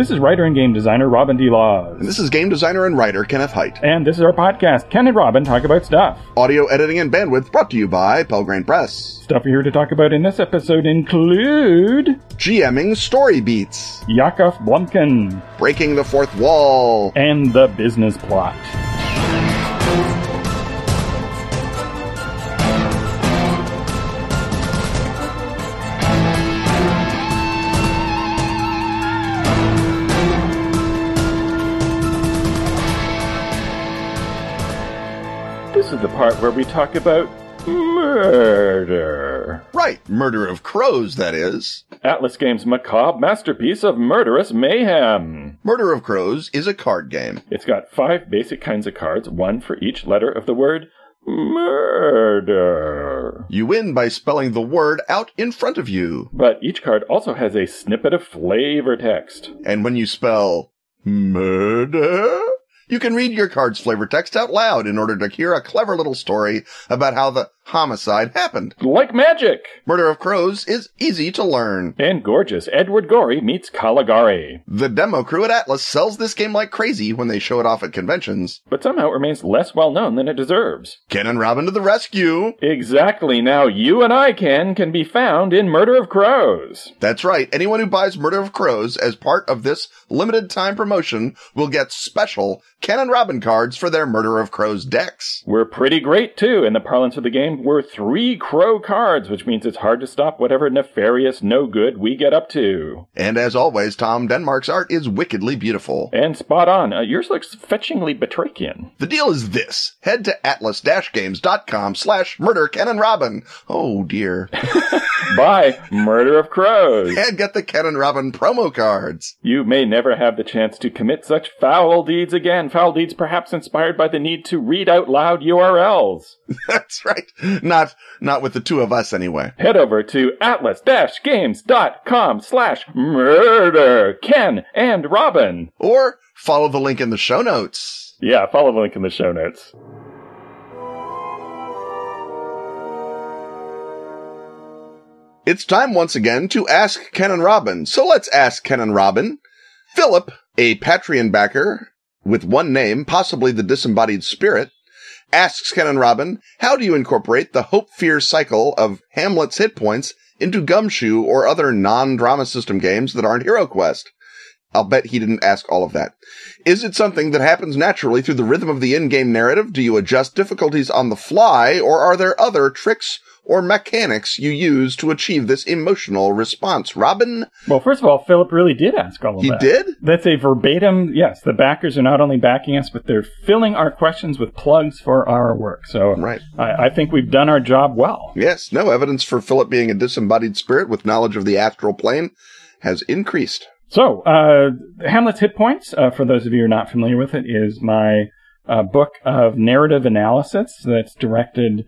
This is writer and game designer Robin D. Laws. And this is game designer and writer Kenneth Hite. And this is our podcast, Ken and Robin Talk About Stuff. Audio editing and bandwidth brought to you by Pelgrane Press. Stuff we're here to talk about in this episode include GMing story beats, Yakov Blumkin, breaking the fourth wall, and the business plot. The part where we talk about murder. Right, Murder of Crows, that is. Atlas Games' macabre masterpiece of murderous mayhem. Murder of Crows is a card game. It's got five basic kinds of cards, one for each letter of the word murder. You win by spelling the word out in front of you. But each card also has a snippet of flavor text. And when you spell murder, you can read your card's flavor text out loud in order to hear a clever little story about how the homicide happened. Like magic! Murder of Crows is easy to learn. And gorgeous Edward Gorey meets Caligari. The demo crew at Atlas sells this game like crazy when they show it off at conventions. But somehow it remains less well known than it deserves. Ken and Robin to the rescue! Exactly. Now you and I, Ken, can be found in Murder of Crows. That's right. Anyone who buys Murder of Crows as part of this limited time promotion will get special Ken and Robin cards for their Murder of Crows decks. We're pretty great too. In the parlance of the game, we're three crow cards, which means it's hard to stop whatever nefarious no good we get up to. And as always, Tom Denmark's art is wickedly beautiful. And spot on. Uh, yours looks fetchingly Batrachian. The deal is this. Head to atlas-games.com slash murder Ken and Robin. Oh dear. Buy Murder of Crows. and get the Ken and Robin promo cards. You may never have the chance to commit such foul deeds again. Foul deeds perhaps inspired by the need to read out loud URLs. That's right. Not, not with the two of us anyway. Head over to atlas-games.com slash murder Ken and Robin. Or follow the link in the show notes. Yeah, follow the link in the show notes. It's time once again to ask Ken and Robin. So let's ask Ken and Robin. Philip, a Patreon backer with one name, possibly the disembodied spirit, asks Ken and Robin, how do you incorporate the hope fear cycle of Hamlet's hit points into Gumshoe or other non-drama system games that aren't Hero Quest? I'll bet he didn't ask all of that. Is it something that happens naturally through the rhythm of the in-game narrative? Do you adjust difficulties on the fly, or are there other tricks or mechanics you use to achieve this emotional response? Robin? Well, first of all, Philip really did ask all of He that. He did? That's a verbatim, yes, the backers are not only backing us, but they're filling our questions with plugs for our work. So Right. I, I think we've done our job well. Yes, no evidence for Philip being a disembodied spirit with knowledge of the astral plane has increased. So, uh, Hamlet's Hit Points, uh, for those of you who are not familiar with it, is my uh, book of narrative analysis that's directed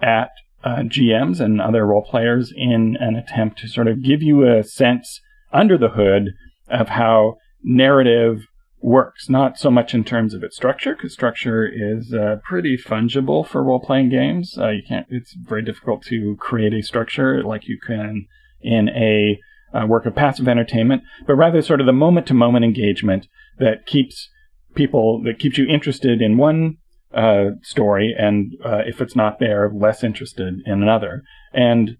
at uh, GMs and other role players in an attempt to sort of give you a sense under the hood of how narrative works. Not so much in terms of its structure, because structure is uh, pretty fungible for role playing games. Uh, you can't. It's very difficult to create a structure like you can in a uh, work of passive entertainment, but rather sort of the moment to moment engagement that keeps people, that keeps you interested in one uh, story, and uh, if it's not there, less interested in another. And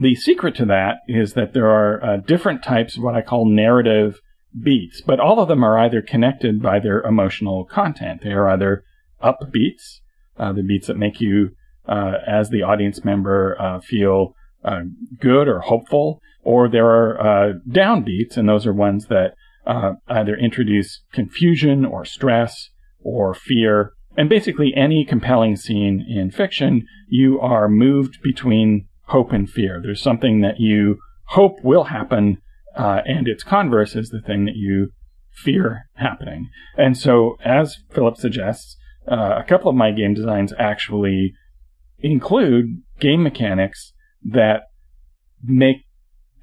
the secret to that is that there are uh, different types of what I call narrative beats, but all of them are either connected by their emotional content. They are either up beats, uh, the beats that make you, uh, as the audience member, uh, feel uh, good or hopeful, or there are uh, down beats, and those are ones that uh, either introduce confusion or stress or fear. And basically, any compelling scene in fiction, you are moved between hope and fear. There's something that you hope will happen, uh, and its converse is the thing that you fear happening. And so, as Philip suggests, uh, a couple of my game designs actually include game mechanics that make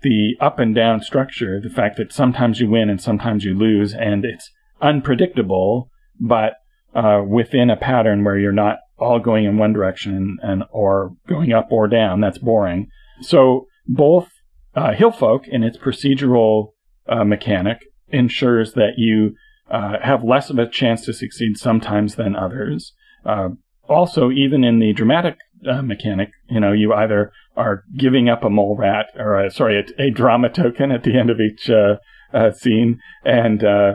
the up and down structure, the fact that sometimes you win and sometimes you lose, and it's unpredictable, but uh, within a pattern where you're not all going in one direction and or going up or down. That's boring. So both uh, Hillfolk in its procedural uh, mechanic ensures that you uh, have less of a chance to succeed sometimes than others. Uh, also, even in the dramatic uh, mechanic, you know, you either are giving up a mole rat or a, sorry, a, a drama token at the end of each uh, uh, scene, and uh,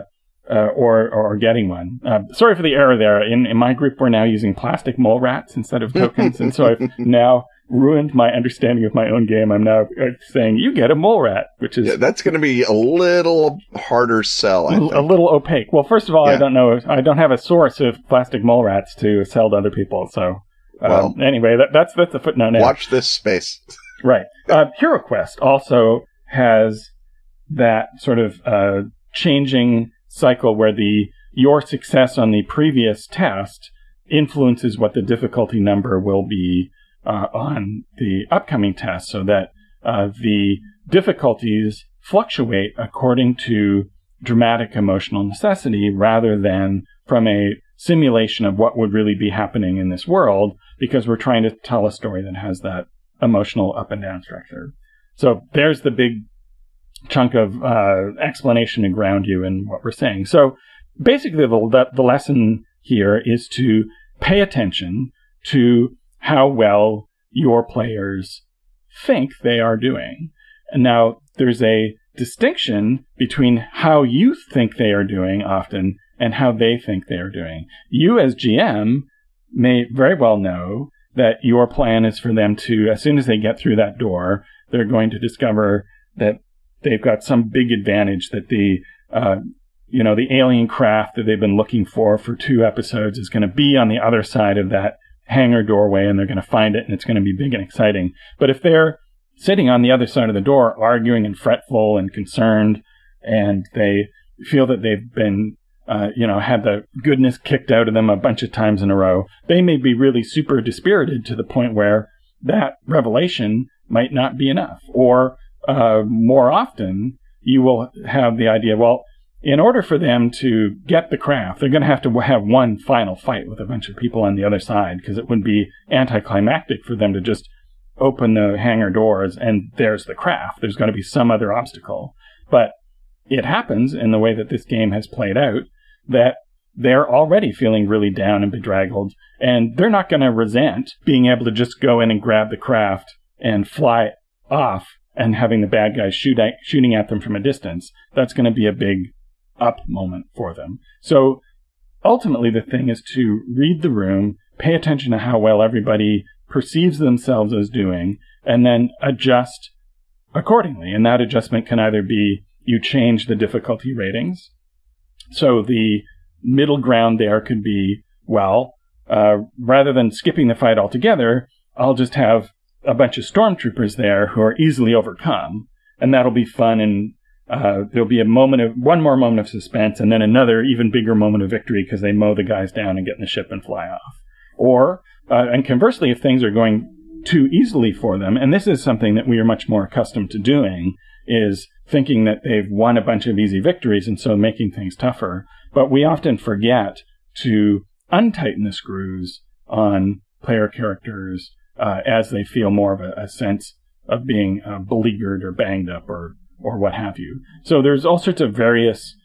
or or getting one. sorry for the error there. In in my group, we're now using plastic mole rats instead of tokens, and so I've now ruined my understanding of my own game. I'm now uh, saying you get a mole rat, which is yeah, that's going to be a little harder sell. A little opaque. Well, first of all, yeah. I don't know. I don't have a source of plastic mole rats to sell to other people. So um, well, anyway, that, that's that's a footnote. Now. Watch this space. right. Uh, HeroQuest also has that sort of uh, changing cycle where the your success on the previous test influences what the difficulty number will be uh, on the upcoming test so that uh, the difficulties fluctuate according to dramatic emotional necessity rather than from a simulation of what would really be happening in this world because we're trying to tell a story that has that emotional up and down structure. So there's the big chunk of uh, explanation to ground you in what we're saying. So basically, the, the lesson here is to pay attention to how well your players think they are doing. And now there's a distinction between how you think they are doing often and how they think they are doing. You as GM may very well know that your plan is for them to, as soon as they get through that door, they're going to discover that they've got some big advantage that the, uh, you know, the alien craft that they've been looking for for two episodes is going to be on the other side of that hangar doorway and they're going to find it and it's going to be big and exciting. But if they're sitting on the other side of the door, arguing and fretful and concerned, and they feel that they've been, uh, you know, had the goodness kicked out of them a bunch of times in a row, they may be really super dispirited to the point where that revelation might not be enough. Or uh, more often, you will have the idea, well, in order for them to get the craft, they're going to have to have one final fight with a bunch of people on the other side because it would be anticlimactic for them to just open the hangar doors and there's the craft. There's going to be some other obstacle. But it happens in the way that this game has played out that they're already feeling really down and bedraggled and they're not going to resent being able to just go in and grab the craft and fly off and having the bad guys shoot at, shooting at them from a distance. That's going to be a big up moment for them. So ultimately, the thing is to read the room, pay attention to how well everybody perceives themselves as doing, and then adjust accordingly. And that adjustment can either be you change the difficulty ratings. So the middle ground there could be, well, uh, rather than skipping the fight altogether, I'll just have a bunch of stormtroopers there who are easily overcome. And that'll be fun and uh, there'll be a moment of one more moment of suspense and then another even bigger moment of victory because they mow the guys down and get in the ship and fly off. Or, uh, and conversely, if things are going too easily for them, and this is something that we are much more accustomed to doing, is thinking that they've won a bunch of easy victories and so making things tougher. But we often forget to untighten the screws on player characters uh, as they feel more of a, a sense of being uh, beleaguered or banged up or or what have you. So there's all sorts of various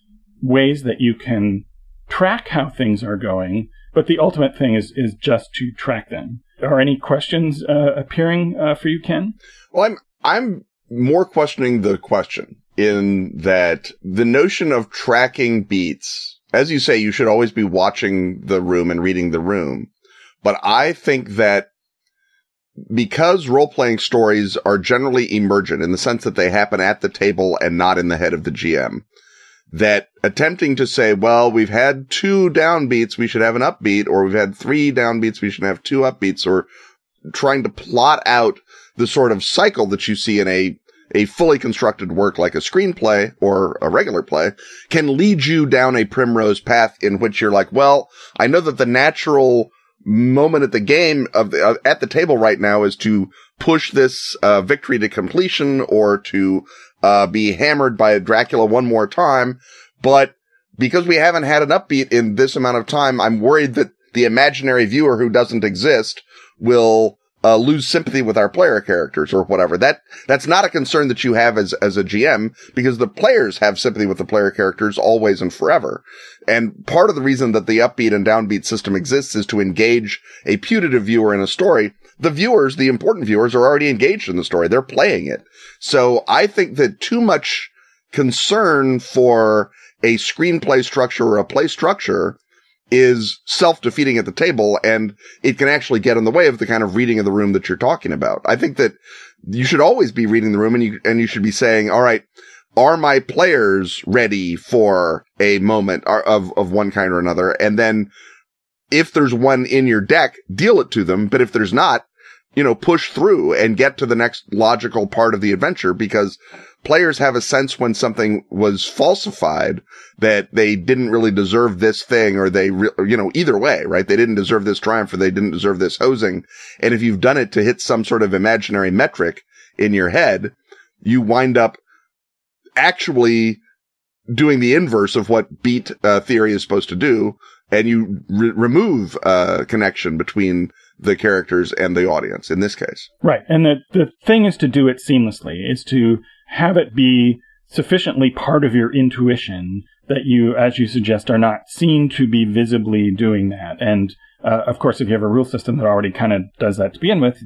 ways that you can track how things are going, but the ultimate thing is is just to track them. Are any questions uh, appearing uh, for you, Ken? Well, I'm I'm more questioning the question in that the notion of tracking beats, as you say, you should always be watching the room and reading the room. But I think that because role playing stories are generally emergent in the sense that they happen at the table and not in the head of the GM, that attempting to say, well, we've had two downbeats, we should have an upbeat, or we've had three downbeats, we should have two upbeats, or trying to plot out the sort of cycle that you see in a a fully constructed work like a screenplay or a regular play can lead you down a primrose path in which you're like, well, I know that the natural moment at the game of the, uh, at the table right now is to push this uh, victory to completion or to uh, be hammered by a Dracula one more time. But because we haven't had an upbeat in this amount of time, I'm worried that the imaginary viewer who doesn't exist will uh, lose sympathy with our player characters or whatever. That, that's not a concern that you have as, as a GM because the players have sympathy with the player characters always and forever. And part of the reason that the upbeat and downbeat system exists is to engage a putative viewer in a story. The viewers, the important viewers are already engaged in the story. They're playing it. So I think that too much concern for a screenplay structure or a play structure is self-defeating at the table and it can actually get in the way of the kind of reading of the room that you're talking about. I think that you should always be reading the room and you, and you should be saying, all right, are my players ready for a moment of, of one kind or another? And then if there's one in your deck, deal it to them. But if there's not, you know, push through and get to the next logical part of the adventure because players have a sense when something was falsified that they didn't really deserve this thing or they, re- you know, either way, right? They didn't deserve this triumph or they didn't deserve this hosing. And if you've done it to hit some sort of imaginary metric in your head, you wind up actually doing the inverse of what beat uh, theory is supposed to do. And you re- remove uh, connection between the characters and the audience in this case. Right. And the, the thing is to do it seamlessly, is to have it be sufficiently part of your intuition that you, as you suggest, are not seen to be visibly doing that. And uh, of course, if you have a rule system that already kind of does that to begin with,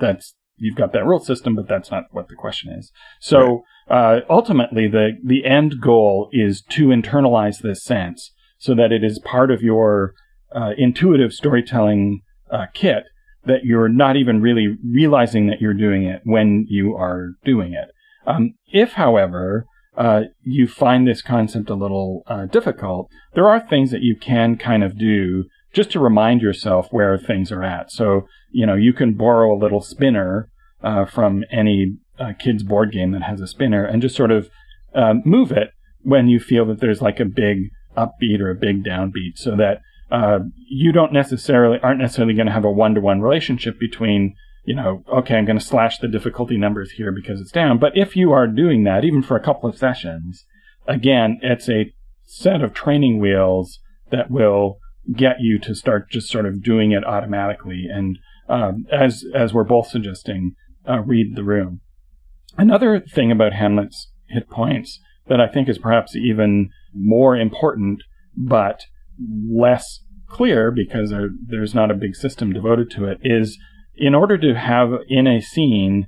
that's you've got that rule system, but that's not what the question is. So right. uh, ultimately, the the end goal is to internalize this sense so that it is part of your uh, intuitive storytelling uh, kit that you're not even really realizing that you're doing it when you are doing it. Um, if, however, uh, you find this concept a little uh, difficult, there are things that you can kind of do just to remind yourself where things are at. So, you know, you can borrow a little spinner uh, from any uh, kid's board game that has a spinner and just sort of uh, move it when you feel that there's like a big upbeat or a big downbeat so that uh, you don't necessarily aren't necessarily going to have a one-to-one relationship between you know, okay, I'm going to slash the difficulty numbers here because it's down. But if you are doing that, even for a couple of sessions, again, it's a set of training wheels that will get you to start just sort of doing it automatically. And um, as as we're both suggesting, uh, read the room. Another thing about Hamlet's hit points that I think is perhaps even more important, but less clear because there, there's not a big system devoted to it, is in order to have in a scene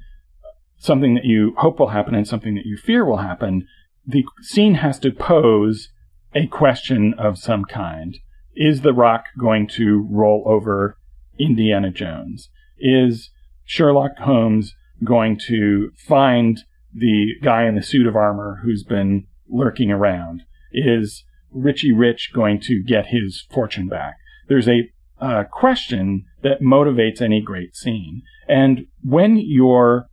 something that you hope will happen and something that you fear will happen, the scene has to pose a question of some kind. Is the rock going to roll over Indiana Jones? Is Sherlock Holmes going to find the guy in the suit of armor who's been lurking around? Is Richie Rich going to get his fortune back? There's a uh, question that motivates any great scene. And when your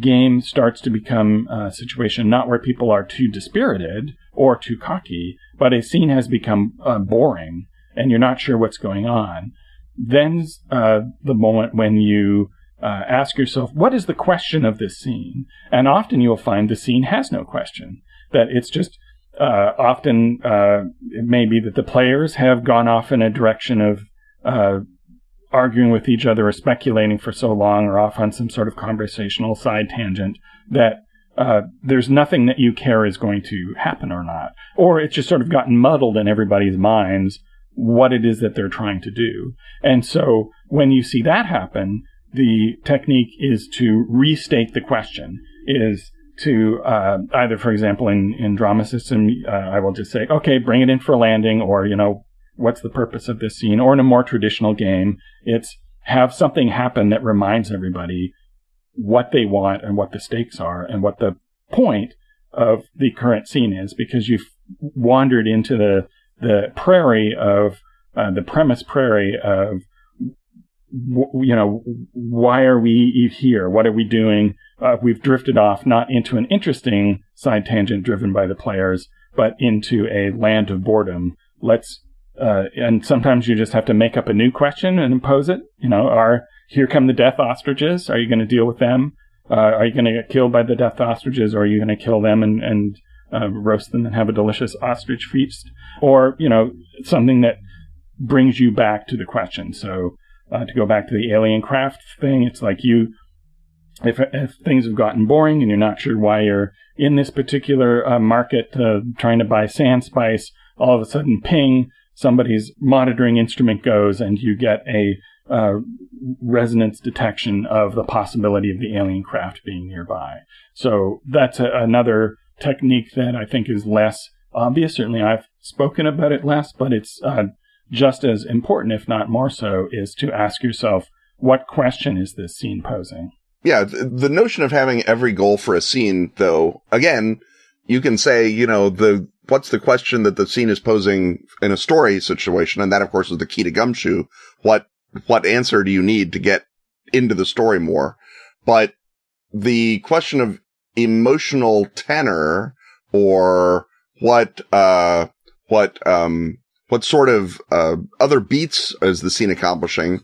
game starts to become a situation not where people are too dispirited or too cocky, but a scene has become uh, boring and you're not sure what's going on, then's uh, the moment when you uh, ask yourself, what is the question of this scene? And often you'll find the scene has no question, that it's just uh, often uh, it may be that the players have gone off in a direction of uh, arguing with each other or speculating for so long or off on some sort of conversational side tangent that uh, there's nothing that you care is going to happen or not. Or it's just sort of gotten muddled in everybody's minds what it is that they're trying to do. And so when you see that happen, the technique is to restate the question, is to uh, either, for example, in, in drama system, uh, I will just say, okay, bring it in for landing, or, you know, what's the purpose of this scene? Or in a more traditional game, it's have something happen that reminds everybody what they want and what the stakes are and what the point of the current scene is because you've wandered into the the prairie of uh, the premise prairie of you know why are we here what are we doing uh, we've drifted off not into an interesting side tangent driven by the players but into a land of boredom let's uh, and sometimes you just have to make up a new question and impose it. You know, are here come the death ostriches? Are you going to deal with them? Uh, are you going to get killed by the death ostriches, or are you going to kill them and, and uh, roast them and have a delicious ostrich feast? Or you know, something that brings you back to the question. So uh, to go back to the alien craft thing, it's like you, if, if things have gotten boring and you're not sure why you're in this particular uh, market uh, trying to buy sand spice, all of a sudden, ping, somebody's monitoring instrument goes, and you get a uh, resonance detection of the possibility of the alien craft being nearby. So that's a, another technique that I think is less obvious. Certainly, I've spoken about it less, but it's uh, just as important, if not more so, is to ask yourself, what question is this scene posing? Yeah, the notion of having every goal for a scene, though, again, you can say, you know, the what's the question that the scene is posing in a story situation, and that, of course, is the key to Gumshoe. What what answer do you need to get into the story more? But the question of emotional tenor or what uh what um what sort of uh other beats is the scene accomplishing?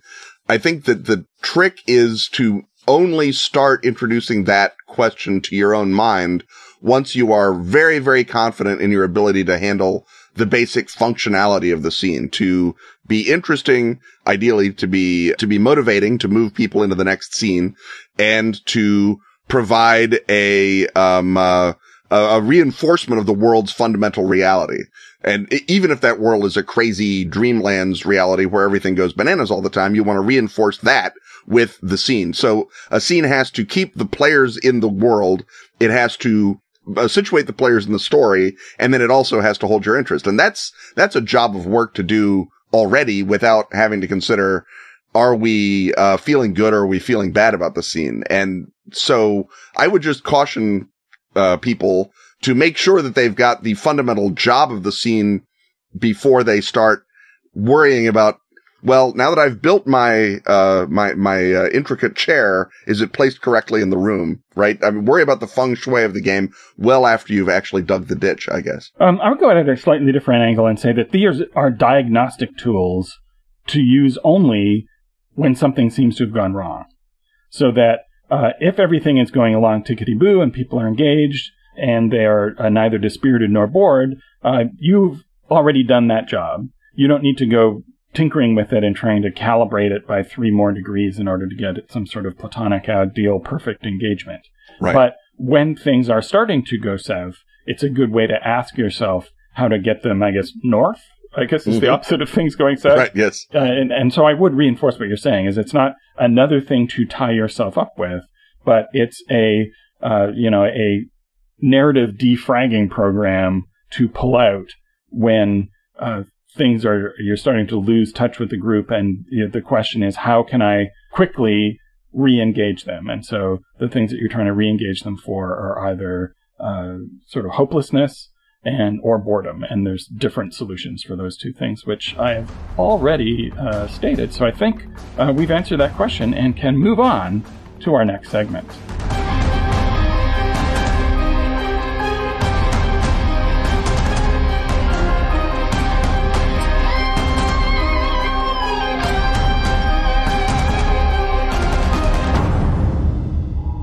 I think that the trick is to only start introducing that question to your own mind once you are very, very confident in your ability to handle the basic functionality of the scene to be interesting, ideally to be, to be motivating, to move people into the next scene and to provide a, um, uh, a reinforcement of the world's fundamental reality. And even if that world is a crazy dreamlands reality where everything goes bananas all the time, you want to reinforce that with the scene. So a scene has to keep the players in the world. It has to uh, situate the players in the story. And then it also has to hold your interest. And that's, that's a job of work to do already without having to consider, are we, uh, feeling good or are we feeling bad about the scene? And so I would just caution, uh, people to make sure that they've got the fundamental job of the scene before they start worrying about well, now that I've built my, uh, my, my, uh, intricate chair, is it placed correctly in the room? Right? I mean, worry about the feng shui of the game well after you've actually dug the ditch, I guess. Um, I would go at it a slightly different angle and say that these are diagnostic tools to use only when something seems to have gone wrong. So that, uh, if everything is going along tickety boo and people are engaged and they are uh, neither dispirited nor bored, uh, you've already done that job. You don't need to go tinkering with it and trying to calibrate it by three more degrees in order to get some sort of platonic ideal perfect engagement. Right. But when things are starting to go south, it's a good way to ask yourself how to get them, I guess, north. I guess it's mm-hmm. the opposite of things going south. Right. Yes. Uh, and, and so I would reinforce what you're saying is it's not another thing to tie yourself up with, but it's a, uh, you know, a narrative defragging program to pull out when uh, things are you're starting to lose touch with the group and you know, the question is how can i quickly re-engage them? And so the things that you're trying to re-engage them for are either uh, sort of hopelessness and or boredom and there's different solutions for those two things which i have already uh, stated. So i think uh, we've answered that question and can move on to our next segment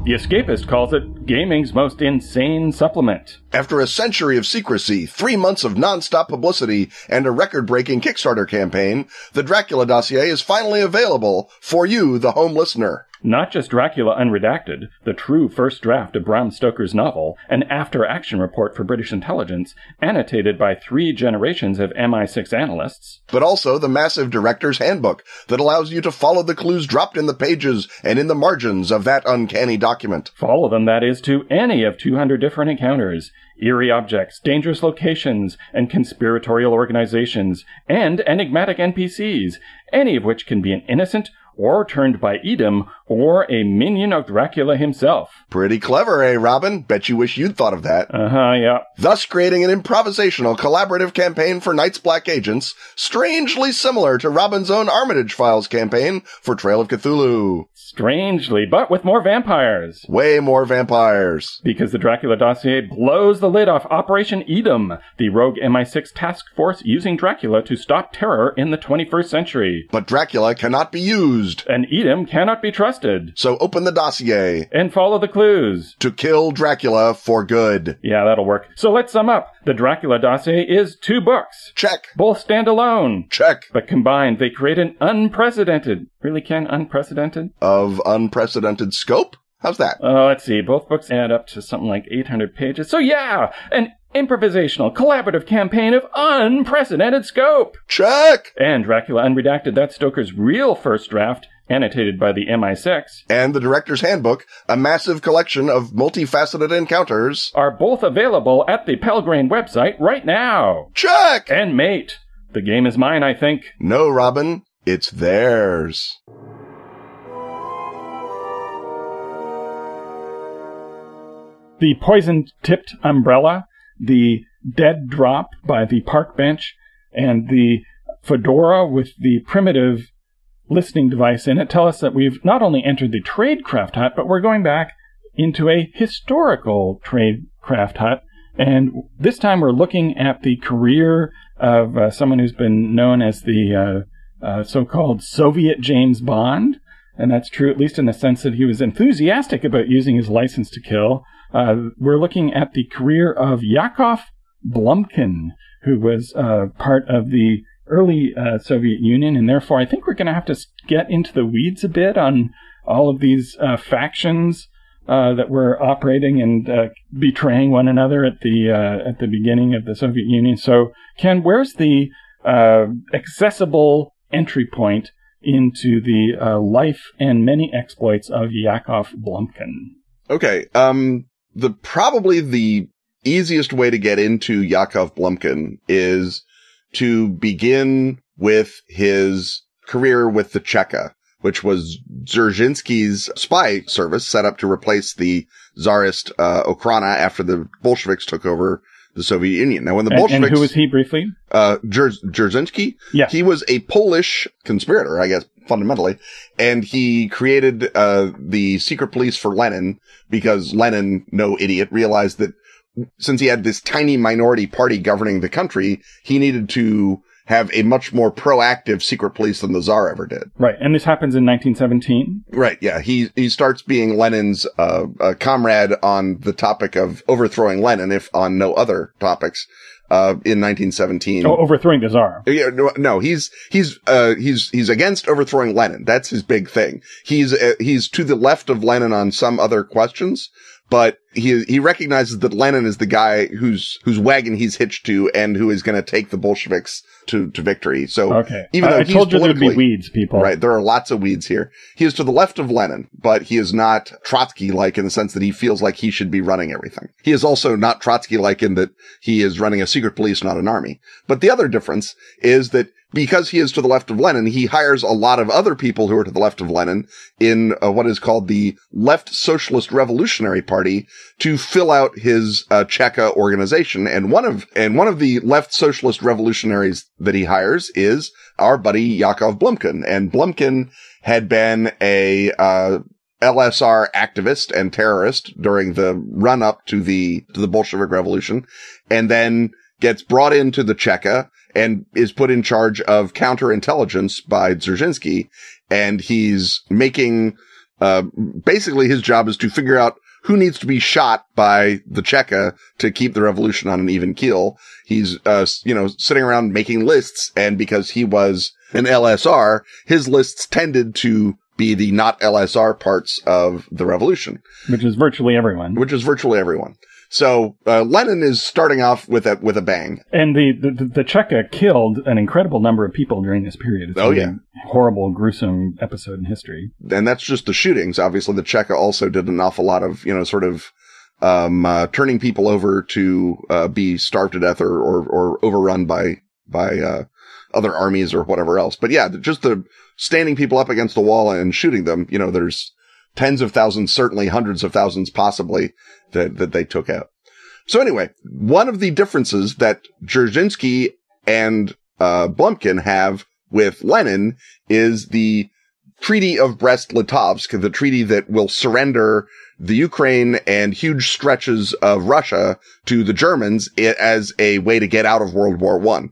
The Escapist calls it gaming's most insane supplement. After a century of secrecy, three months of non-stop publicity, and a record-breaking Kickstarter campaign, the Dracula dossier is finally available for you, the home listener. Not just Dracula Unredacted, the true first draft of Bram Stoker's novel, an after action report for British intelligence, annotated by three generations of MI6 analysts, but also the massive director's handbook that allows you to follow the clues dropped in the pages and in the margins of that uncanny document. Follow them, that is, to any of 200 different encounters, eerie objects, dangerous locations, and conspiratorial organizations, and enigmatic NPCs, any of which can be an innocent or turned by Edom, or a minion of Dracula himself. Pretty clever, eh, Robin? Bet you wish you'd thought of that. Uh huh, yeah. Thus creating an improvisational collaborative campaign for Night's Black Agents, strangely similar to Robin's own Armitage Files campaign for Trail of Cthulhu. Strangely, but with more vampires. Way more vampires. Because the Dracula dossier blows the lid off Operation Edom, the rogue MI6 task force using Dracula to stop terror in the 21st century. But Dracula cannot be used. And Edom cannot be trusted busted. So open the dossier And follow the clues. to kill Dracula for good. Yeah, that'll work. So let's sum up. The Dracula dossier is two books. Check. Both stand alone. Check. But combined, they create an unprecedented, really can unprecedented? Of unprecedented scope? How's that? Uh, let's see. Both books add up to something like 800 pages. So yeah, an improvisational, collaborative campaign of unprecedented scope. Check. And Dracula Unredacted, that's Stoker's real first draft, annotated by the MI6, And the director's handbook, a massive collection of multifaceted encounters. are both available at the Pelgrane website right now. Check. And mate, the game is mine, I think. No, Robin, it's theirs. The poison tipped umbrella, the dead drop by the park bench, and the fedora with the primitive listening device in it tell us that we've not only entered the tradecraft hut, but we're going back into a historical tradecraft hut. And this time we're looking at the career of uh, someone who's been known as the uh, uh, so called Soviet James Bond. And that's true, at least in the sense that he was enthusiastic about using his license to kill. Uh, we're looking at the career of Yakov Blumkin, who was uh, part of the early uh, Soviet Union, and therefore I think we're going to have to get into the weeds a bit on all of these uh, factions uh, that were operating and uh, betraying one another at the uh, at the beginning of the Soviet Union. So, Ken, where's the uh, accessible entry point into the life and many exploits of Yakov Blumkin? Okay. Um, the probably the easiest way to get into Yakov Blumkin is to begin with his career with the Cheka, which was Dzerzhinsky's spy service set up to replace the Tsarist uh, Okhrana after the Bolsheviks took over the Soviet Union. Now, when the And, Bolsheviks, and who was he briefly? uh, Dzer- Dzerzhinsky, Yeah. he was a Polish conspirator, I guess, fundamentally, and he created uh, the secret police for Lenin because Lenin, no idiot, realized that since he had this tiny minority party governing the country, he needed to have a much more proactive secret police than the Tsar ever did. Right, and this happens in 1917. Right. Yeah. He, he starts being Lenin's, uh, uh, comrade on the topic of overthrowing Lenin, if on no other topics, uh, in 1917. Oh, overthrowing the Tsar. Yeah, no, no, he's, he's, uh, he's, he's against overthrowing Lenin. That's his big thing. He's, uh, he's to the left of Lenin on some other questions, but he, he recognizes that Lenin is the guy whose, whose wagon he's hitched to and who is going to take the Bolsheviks to, to victory. So Okay. even I, though I he's told you there'd be weeds, people. Right. There are lots of weeds here. He is to the left of Lenin, but he is not Trotsky-like in the sense that he feels like he should be running everything. He is also not Trotsky-like in that he is running a secret police, not an army. But the other difference is that because he is to the left of Lenin, he hires a lot of other people who are to the left of Lenin in uh, what is called the Left Socialist Revolutionary Party to fill out his uh, Cheka organization. And one of and one of the left socialist revolutionaries that he hires is our buddy Yakov Blumkin. And Blumkin had been a uh, LSR activist and terrorist during the run up to the to the Bolshevik Revolution, and then gets brought into the Cheka and is put in charge of counterintelligence by Dzerzhinsky. And he's making, uh, basically his job is to figure out who needs to be shot by the Cheka to keep the revolution on an even keel. He's, uh, you know, sitting around making lists. And because he was an LSR, his lists tended to be the not LSR parts of the revolution Which is virtually everyone. which is virtually everyone. So uh, Lenin is starting off with a with a bang. And the, the, the Cheka killed an incredible number of people during this period. It's Oh, a yeah. Horrible, gruesome episode in history. and that's just the shootings. Obviously, the Cheka also did an awful lot of, you know, sort of, um, uh, turning people over to, uh, be starved to death or, or, or overrun by, by, uh, other armies or whatever else. But yeah, just the standing people up against the wall and shooting them, you know, there's tens of thousands, certainly hundreds of thousands possibly that, that they took out. So anyway, one of the differences that Dzerzhinsky and, uh, Blumkin have with Lenin is the Treaty of Brest-Litovsk, the treaty that will surrender the Ukraine and huge stretches of Russia to the Germans as a way to get out of World War One.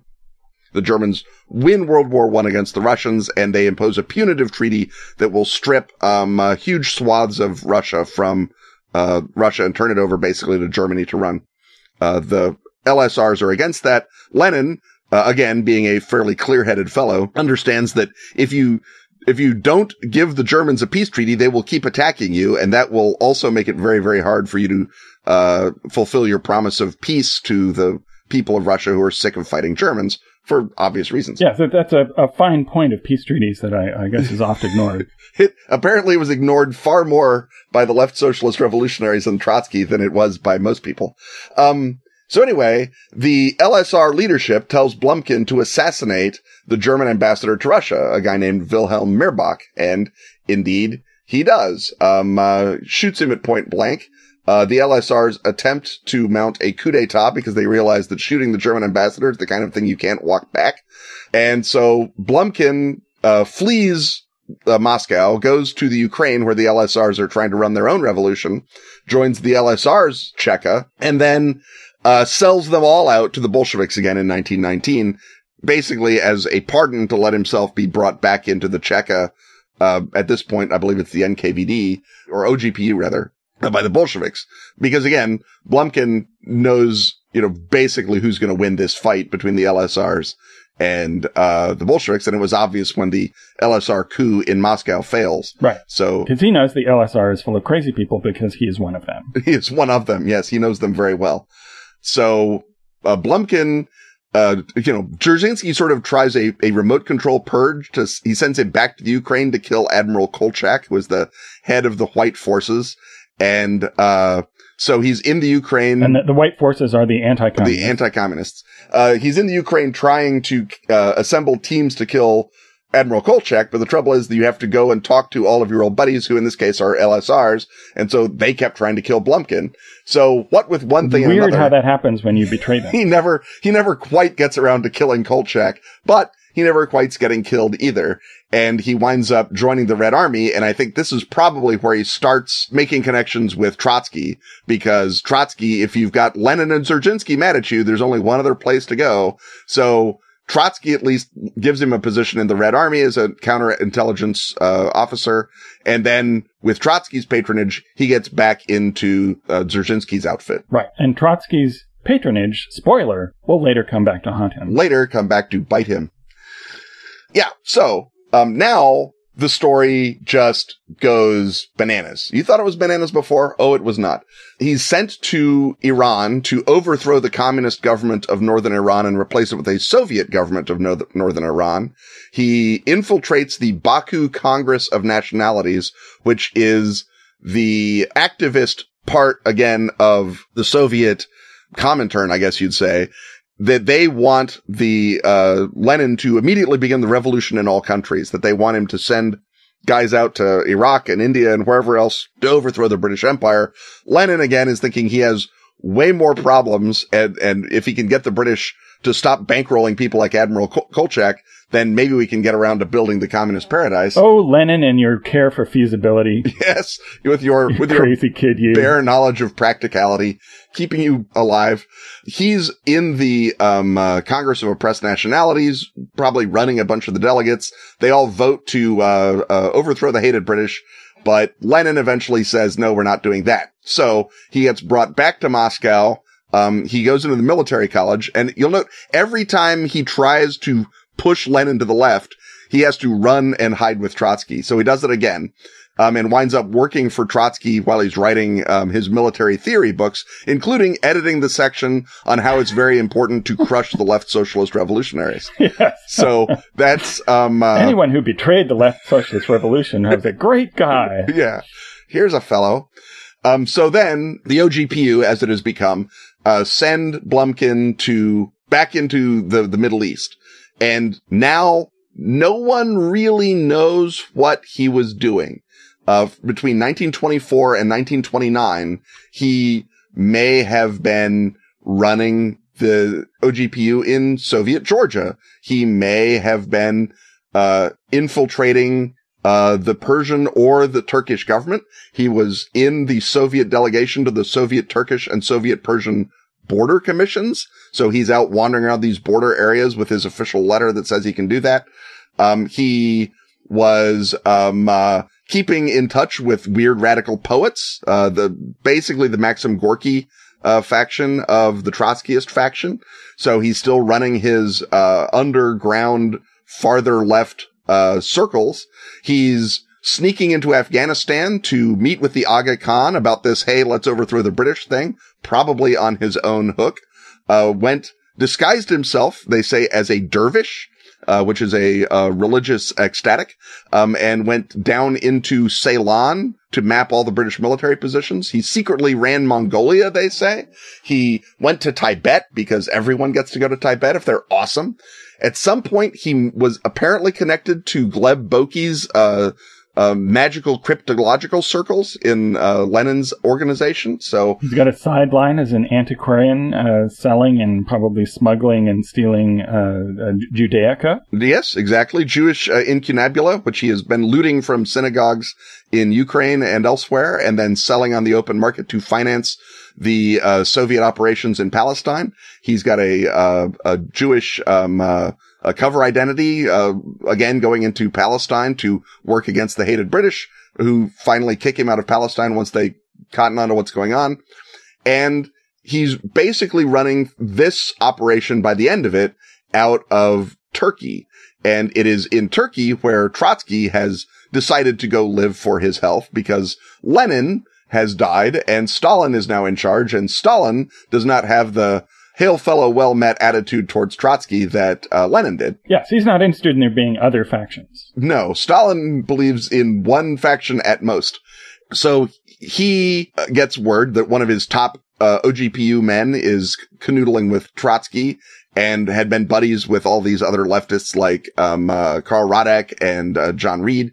The Germans win World War One against the Russians, and they impose a punitive treaty that will strip um, uh, huge swaths of Russia from uh, Russia and turn it over basically to Germany to run. Uh, the LSRs are against that. Lenin, uh, again, being a fairly clear-headed fellow, understands that if you if you don't give the Germans a peace treaty, they will keep attacking you, and that will also make it very, very hard for you to uh, fulfill your promise of peace to the people of Russia who are sick of fighting Germans for obvious reasons. Yeah, so that's a, a fine point of peace treaties that I, I guess is oft ignored. it apparently was ignored far more by the left socialist revolutionaries and Trotsky than it was by most people. Um, so anyway, the LSR leadership tells Blumkin to assassinate the German ambassador to Russia, a guy named Wilhelm Mirbach. And indeed, he does. Um, uh, shoots him at point blank. Uh, the LSRs attempt to mount a coup d'etat because they realize that shooting the German ambassador is the kind of thing you can't walk back. And so Blumkin, uh, flees uh, Moscow, goes to the Ukraine where the LSRs are trying to run their own revolution, joins the LSRs Cheka, and then, uh, sells them all out to the Bolsheviks again in 1919, basically as a pardon to let himself be brought back into the Cheka. Uh, at this point, I believe it's the NKVD or OGPU rather, by the Bolsheviks. Because again, Blumkin knows, you know, basically who's going to win this fight between the LSRs and, uh, the Bolsheviks. And it was obvious when the LSR coup in Moscow fails. Right. So Because he knows the LSR is full of crazy people because he is one of them. he is one of them. Yes, he knows them very well. So, uh, Blumkin, uh, you know, Dzerzhinsky sort of tries a, a remote control purge to, he sends him back to the Ukraine to kill Admiral Kolchak, who was the head of the white forces. And, uh, so he's in the Ukraine. And the, the white forces are the anti-communists. The anti-communists. Uh, he's in the Ukraine trying to, uh, assemble teams to kill Admiral Kolchak, but the trouble is that you have to go and talk to all of your old buddies, who in this case are LSRs, and so they kept trying to kill Blumkin. So what with one thing Weird and another, how that happens when you betray them. he never, he never quite gets around to killing Kolchak, but he never quite's getting killed either. And he winds up joining the Red Army. And I think this is probably where he starts making connections with Trotsky because Trotsky, if you've got Lenin and Dzerzhinsky mad at you, there's only one other place to go. So Trotsky at least gives him a position in the Red Army as a counterintelligence uh, officer, and then with Trotsky's patronage, he gets back into uh, Dzerzhinsky's outfit. Right. And Trotsky's patronage, spoiler, will later come back to haunt him. Later, come back to bite him. Yeah. So um, now the story just goes bananas. You thought it was bananas before? Oh, it was not. He's sent to Iran to overthrow the communist government of northern Iran and replace it with a Soviet government of no- northern Iran. He infiltrates the Baku Congress of Nationalities, which is the activist part again of the Soviet Comintern, I guess you'd say, that they want the uh, Lenin to immediately begin the revolution in all countries. That they want him to send guys out to Iraq and India and wherever else to overthrow the British Empire. Lenin again is thinking he has way more problems, and and if he can get the British to stop bankrolling people like Admiral Kolchak, then maybe we can get around to building the communist paradise. Oh, Lenin and your care for feasibility. Yes, with your You with your crazy kid, you. bare knowledge of practicality, keeping you alive. He's in the um, uh, Congress of Oppressed Nationalities, probably running a bunch of the delegates. They all vote to uh, uh, overthrow the hated British, but Lenin eventually says, "No, we're not doing that." So he gets brought back to Moscow. Um, he goes into the military college, and you'll note every time he tries to push Lenin to the left, he has to run and hide with Trotsky. So he does it again. Um, and winds up working for Trotsky while he's writing um, his military theory books, including editing the section on how it's very important to crush the left socialist revolutionaries. Yes. So that's um, uh, Anyone who betrayed the left socialist revolution was a great guy. yeah. Here's a fellow. Um, so then the OGPU, as it has become, uh, send Blumkin to back into the, the Middle East. And now no one really knows what he was doing. Uh, between 1924 and 1929, he may have been running the OGPU in Soviet Georgia. He may have been, uh, infiltrating uh, the Persian or the Turkish government. He was in the Soviet delegation to the Soviet Turkish and Soviet Persian border commissions. So he's out wandering around these border areas with his official letter that says he can do that. Um, he was, um, uh, keeping in touch with weird radical poets, uh, the, basically the Maxim Gorky, uh, faction of the Trotskyist faction. So he's still running his, uh, underground, farther left, uh, circles. He's, sneaking into Afghanistan to meet with the Aga Khan about this, hey, let's overthrow the British thing, probably on his own hook, uh, went, disguised himself, they say, as a dervish, uh, which is a uh, religious ecstatic, um, and went down into Ceylon to map all the British military positions. He secretly ran Mongolia, they say. He went to Tibet because everyone gets to go to Tibet if they're awesome. At some point, he was apparently connected to Gleb Boki's, uh, uh, magical cryptological circles in uh, Lenin's organization. So he's got a sideline as an antiquarian, uh, selling and probably smuggling and stealing uh, Judaica. Yes, exactly. Jewish uh, incunabula, which he has been looting from synagogues in Ukraine and elsewhere, and then selling on the open market to finance the uh, Soviet operations in Palestine. He's got a, a Jewish um, a cover identity, uh, again, going into Palestine to work against the hated British who finally kick him out of Palestine once they cotton onto what's going on. And he's basically running this operation by the end of it out of Turkey. And it is in Turkey where Trotsky has decided to go live for his health because Lenin has died and Stalin is now in charge and Stalin does not have the hail fellow well met attitude towards Trotsky that uh, Lenin did. Yes, he's not interested in there being other factions. No, Stalin believes in one faction at most. So he uh, gets word that one of his top uh, OGPU men is canoodling with Trotsky and had been buddies with all these other leftists like um, uh, Karl Radek and uh, John Reed.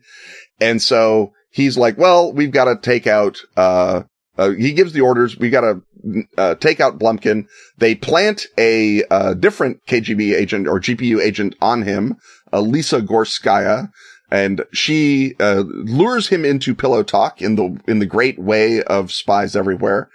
And so he's like, well, we've got to take out, uh, uh, he gives the orders. We got to uh, take out Blumkin. They plant a uh, different KGB agent or GPU agent on him, uh, Lisa Gorskaya, and she uh, lures him into pillow talk in the in the great way of spies everywhere.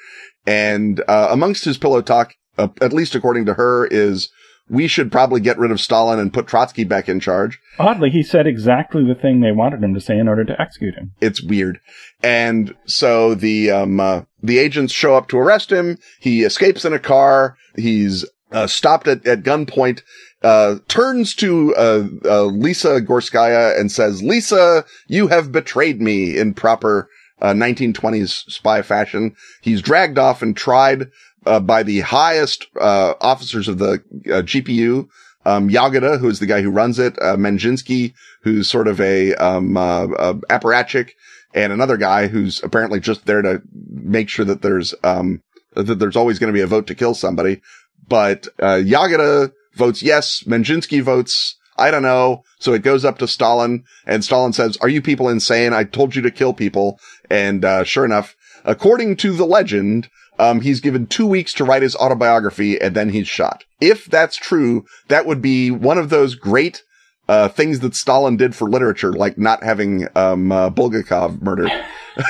And uh, amongst his pillow talk, uh, at least according to her, is we should probably get rid of Stalin and put Trotsky back in charge. Oddly, he said exactly the thing they wanted him to say in order to execute him. It's weird. And so the, um, uh, the agents show up to arrest him. He escapes in a car. He's, uh, stopped at, at gunpoint, uh, turns to, uh, uh, Lisa Gorskaya and says, Lisa, you have betrayed me in proper, 1920s uh, spy fashion. He's dragged off and tried uh, by the highest uh, officers of the uh, GPU. Um, Yagoda, who is the guy who runs it, uh, Menjinsky, who's sort of a, um, uh, apparatchik, and another guy who's apparently just there to make sure that there's, um, that there's always going to be a vote to kill somebody. But, uh, Yagoda votes yes. Menjinsky votes I don't know. So it goes up to Stalin and Stalin says, are you people insane? I told you to kill people. And, uh, sure enough, according to the legend, um, he's given two weeks to write his autobiography and then he's shot. If that's true, that would be one of those great, uh, things that Stalin did for literature, like not having, um, uh, Bulgakov murdered.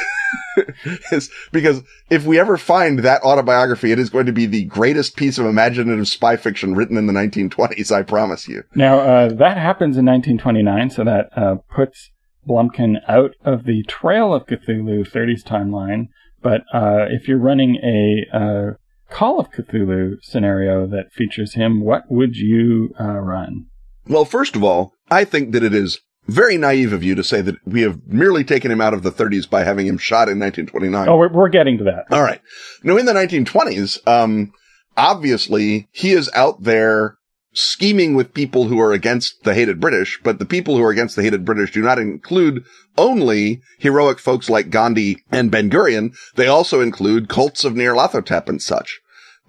because if we ever find that autobiography, it is going to be the greatest piece of imaginative spy fiction written in the 1920s. I promise you. Now, uh, that happens in 1929. So that, uh, puts Blumkin out of the Trail of Cthulhu 30s timeline but uh, if you're running a uh, Call of Cthulhu scenario that features him, what would you uh, run? Well, first of all, I think that it is very naive of you to say that we have merely taken him out of the 30s by having him shot in 1929. Oh, we're, we're getting to that. All right. Now, in the 1920s, um, obviously he is out there scheming with people who are against the hated British, but the people who are against the hated British do not include only heroic folks like Gandhi and Ben Gurion. They also include cults of Nyarlathotep and such.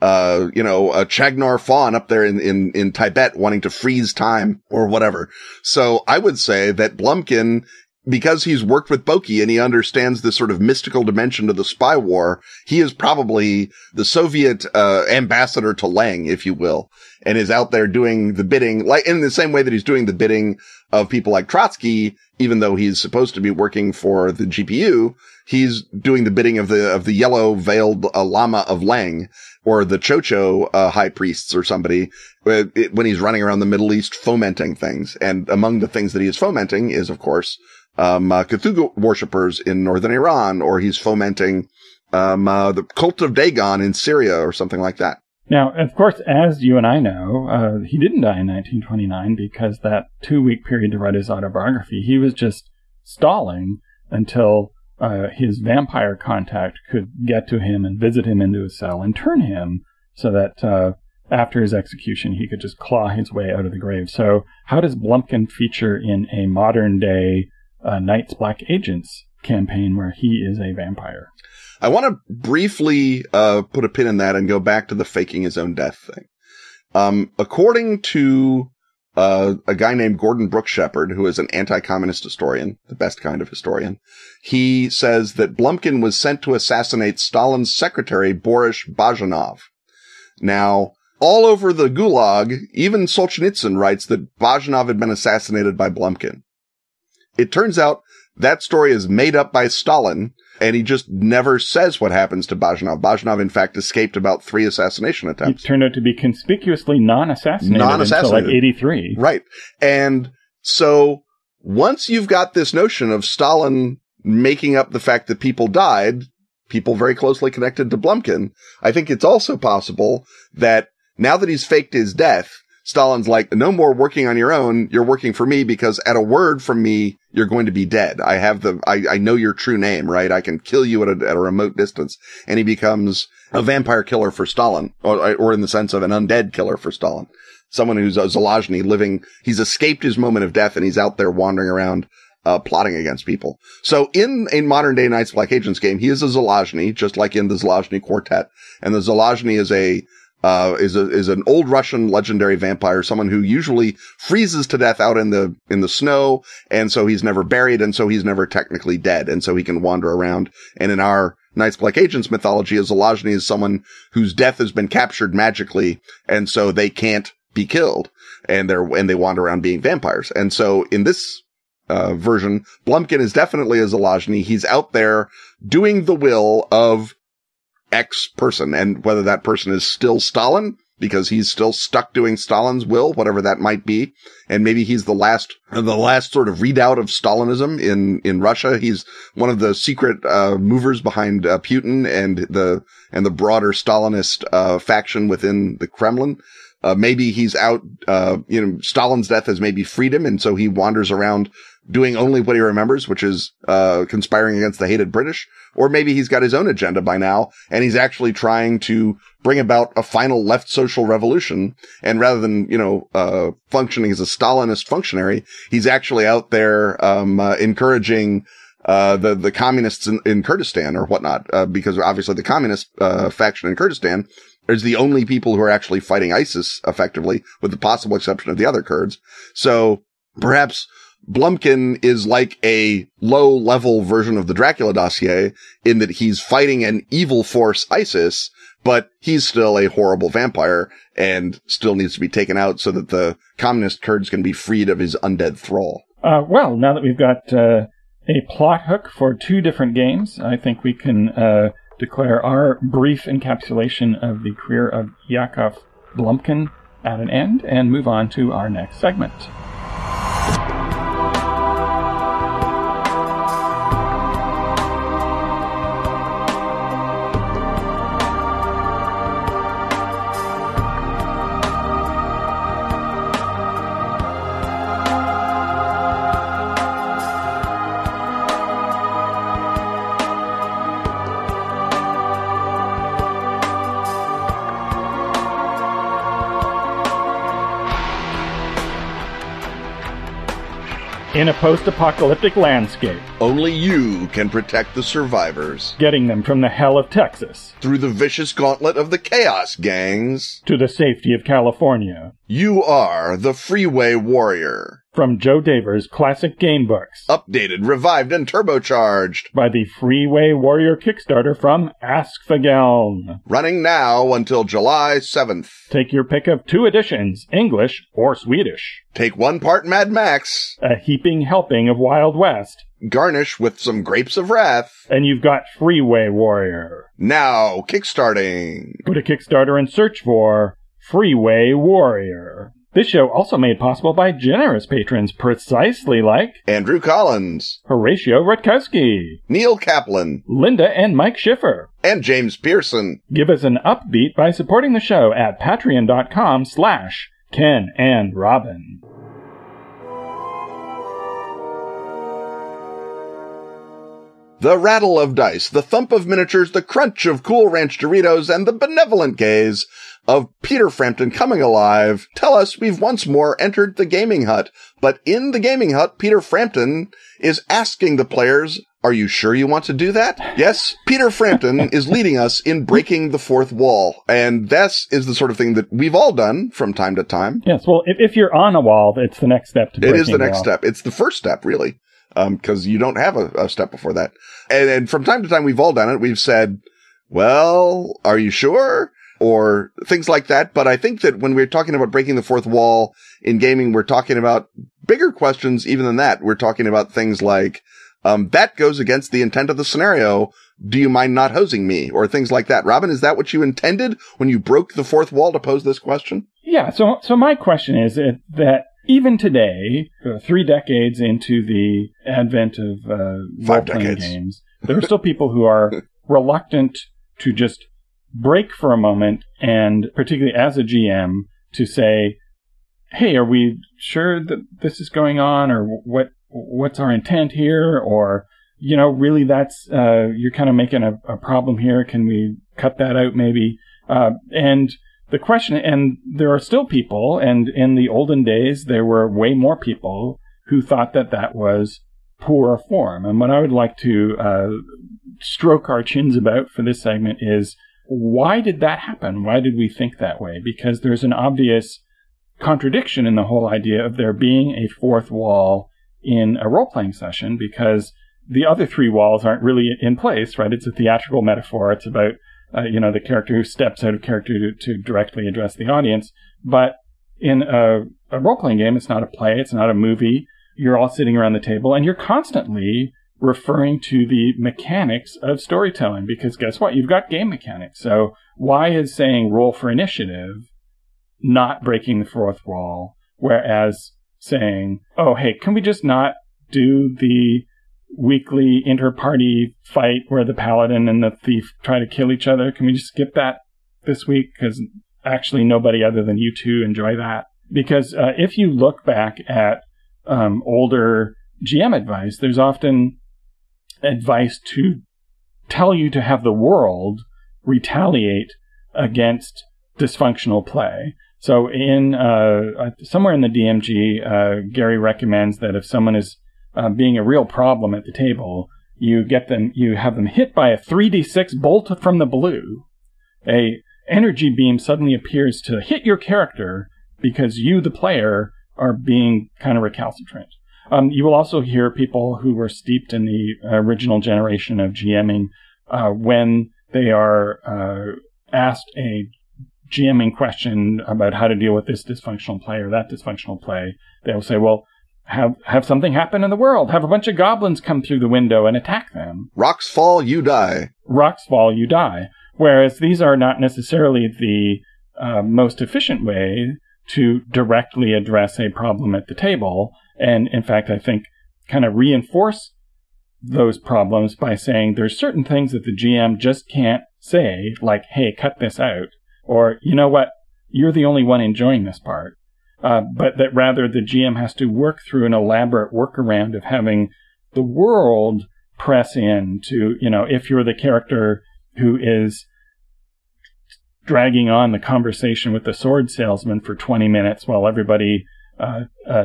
Uh, you know, a Chaugnar Faugn up there in, in, in Tibet wanting to freeze time or whatever. So I would say that Blumkin because he's worked with Boki and he understands this sort of mystical dimension to the spy war, he is probably the Soviet uh, ambassador to Leng, if you will, and is out there doing the bidding, like in the same way that he's doing the bidding of people like Trotsky even though he's supposed to be working for the GPU, he's doing the bidding of the, of the yellow veiled uh, Lama of Leng or the Tcho-Tcho, uh, high priests or somebody uh, when he's running around the Middle East fomenting things. And among the things that he is fomenting is, of course, um, uh, Cthulhu worshippers in northern Iran, or he's fomenting, um, uh, the cult of Dagon in Syria or something like that. Now, of course, as you and I know, uh, he didn't die in 1929 because that two week period to write his autobiography, he was just stalling until uh, his vampire contact could get to him and visit him into his cell and turn him so that uh, after his execution he could just claw his way out of the grave. So, how does Blumkin feature in a modern day uh, Night's Black Agents campaign where he is a vampire? I want to briefly uh, put a pin in that and go back to the faking his own death thing. Um, according to uh, a guy named Gordon Brooks Shepherd, who is an anti-communist historian, the best kind of historian, he says that Blumkin was sent to assassinate Stalin's secretary Boris Bajanov. Now, all over the Gulag, even Solzhenitsyn writes that Bajanov had been assassinated by Blumkin. It turns out that story is made up by Stalin, and he just never says what happens to Bajanov. Bajanov, in fact, escaped about three assassination attempts. He turned out to be conspicuously non-assassinated, non-assassinated. until like 83. Right. And so once you've got this notion of Stalin making up the fact that people died, people very closely connected to Blumkin, I think it's also possible that now that he's faked his death, Stalin's like, no more working on your own. You're working for me because at a word from me, you're going to be dead. I have the, I, I know your true name, right? I can kill you at a, at a remote distance. And he becomes a vampire killer for Stalin, or, or in the sense of an undead killer for Stalin. Someone who's a Zalozhny living, he's escaped his moment of death and he's out there wandering around, uh, plotting against people. So in a modern day Night's Black Agents game, he is a Zalozhny, just like in the Zalozhny Quartet. And the Zalozhny is a, uh, is a, is an old Russian legendary vampire, someone who usually freezes to death out in the, in the snow. And so he's never buried. And so he's never technically dead. And so he can wander around. And in our Night's Black Agents mythology, a is someone whose death has been captured magically. And so they can't be killed and they're, and they wander around being vampires. And so in this, uh, version, Blumkin is definitely a Zalozhny. He's out there doing the will of X person and whether that person is still Stalin because he's still stuck doing Stalin's will, whatever that might be. And maybe he's the last, the last sort of redoubt of Stalinism in, in Russia. He's one of the secret, uh, movers behind uh, Putin and the, and the broader Stalinist, uh, faction within the Kremlin. Uh, maybe he's out, uh, you know, Stalin's death has maybe freed him. And so he wanders around doing only what he remembers, which is, uh, conspiring against the hated British. Or maybe he's got his own agenda by now and he's actually trying to bring about a final left social revolution. And rather than, you know, uh, functioning as a Stalinist functionary, he's actually out there, um, uh, encouraging, uh, the, the communists in, in Kurdistan or whatnot, uh, because obviously the communist, uh, faction in Kurdistan is the only people who are actually fighting ISIS effectively, with the possible exception of the other Kurds. So perhaps Blumkin is like a low level version of the Dracula dossier in that he's fighting an evil force ISIS, but he's still a horrible vampire and still needs to be taken out so that the communist Kurds can be freed of his undead thrall. Uh, well, now that we've got uh, a plot hook for two different games, I think we can uh, declare our brief encapsulation of the career of Yakov Blumkin at an end and move on to our next segment. In a post apocalyptic landscape. Only you can protect the survivors, getting them from the hell of Texas through the vicious gauntlet of the chaos gangs to the safety of California. You are the Freeway Warrior. From Joe Dever's classic game books. Updated, revived, and turbocharged. By the Freeway Warrior Kickstarter from Ask the Geln. Running now until July 7th. Take your pick of two editions, English or Swedish. Take one part Mad Max. A heaping helping of Wild West. Garnish with some grapes of wrath. And you've got Freeway Warrior. Now, kickstarting. Go to Kickstarter and search for Freeway Warrior. This show also made possible by generous patrons precisely like Andrew Collins, Horatio Rutkowski, Neil Kaplan, Linda and Mike Schiffer, and James Pearson. Give us an upbeat by supporting the show at patreon.com slash Ken and Robin. The rattle of dice, the thump of miniatures, the crunch of Cool Ranch Doritos, and the benevolent gaze of Peter Frampton coming alive tell us we've once more entered the gaming hut. But in the gaming hut, Peter Frampton is asking the players, are you sure you want to do that? Yes, Peter Frampton is leading us in breaking the fourth wall. And this is the sort of thing that we've all done from time to time. Yes, well, if, if you're on a wall, it's the next step to It is the next wall. step. It's the first step, really because um, you don't have a, a, step before that. And, and from time to time, we've all done it. We've said, well, are you sure? Or things like that. But I think that when we're talking about breaking the fourth wall in gaming, we're talking about bigger questions even than that. We're talking about things like, um, that goes against the intent of the scenario. Do you mind not hosing me? Or things like that. Robin, is that what you intended when you broke the fourth wall to pose this question? Yeah. So, so my question is that even today, uh, three decades into the advent of uh, role-playing games, there are still people who are reluctant to just break for a moment, and particularly as a GM, to say, "Hey, are we sure that this is going on, or what? What's our intent here? Or you know, really, that's uh, you're kind of making a, a, problem here. Can we cut that out, maybe?" Uh, and the question, and there are still people, and in the olden days, there were way more people who thought that that was poor form. And what I would like to uh, stroke our chins about for this segment is why did that happen? Why did we think that way? Because there's an obvious contradiction in the whole idea of there being a fourth wall in a role playing session because the other three walls aren't really in place, right? It's a theatrical metaphor. It's about uh, you know, the character who steps out of character to, to directly address the audience. But in a, a role playing game, it's not a play, it's not a movie. You're all sitting around the table and you're constantly referring to the mechanics of storytelling because guess what? You've got game mechanics. So why is saying roll for initiative not breaking the fourth wall, whereas saying, oh, hey, can we just not do the weekly inter-party fight where the paladin and the thief try to kill each other. Can we just skip that this week? Because actually nobody other than you two enjoy that. Because uh, if you look back at um, older GM advice, there's often advice to tell you to have the world retaliate against dysfunctional play. So in uh, somewhere in the DMG, uh, Gary recommends that if someone is uh, being a real problem at the table, you get them, you have them hit by a 3d6 bolt from the blue. A energy beam suddenly appears to hit your character because you, the player, are being kind of recalcitrant. Um, you will also hear people who were steeped in the original generation of GMing uh, when they are uh, asked a GMing question about how to deal with this dysfunctional play or that dysfunctional play. They will say, well, have have something happen in the world. Have a bunch of goblins come through the window and attack them. Rocks fall, you die. Rocks fall, you die. Whereas these are not necessarily the uh, most efficient way to directly address a problem at the table. And in fact, I think kind of reinforce those problems by saying there's certain things that the GM just can't say, like, hey, cut this out. Or, you know what? You're the only one enjoying this part. Uh, but that rather the GM has to work through an elaborate workaround of having the world press in to, you know, if you're the character who is dragging on the conversation with the sword salesman for 20 minutes while everybody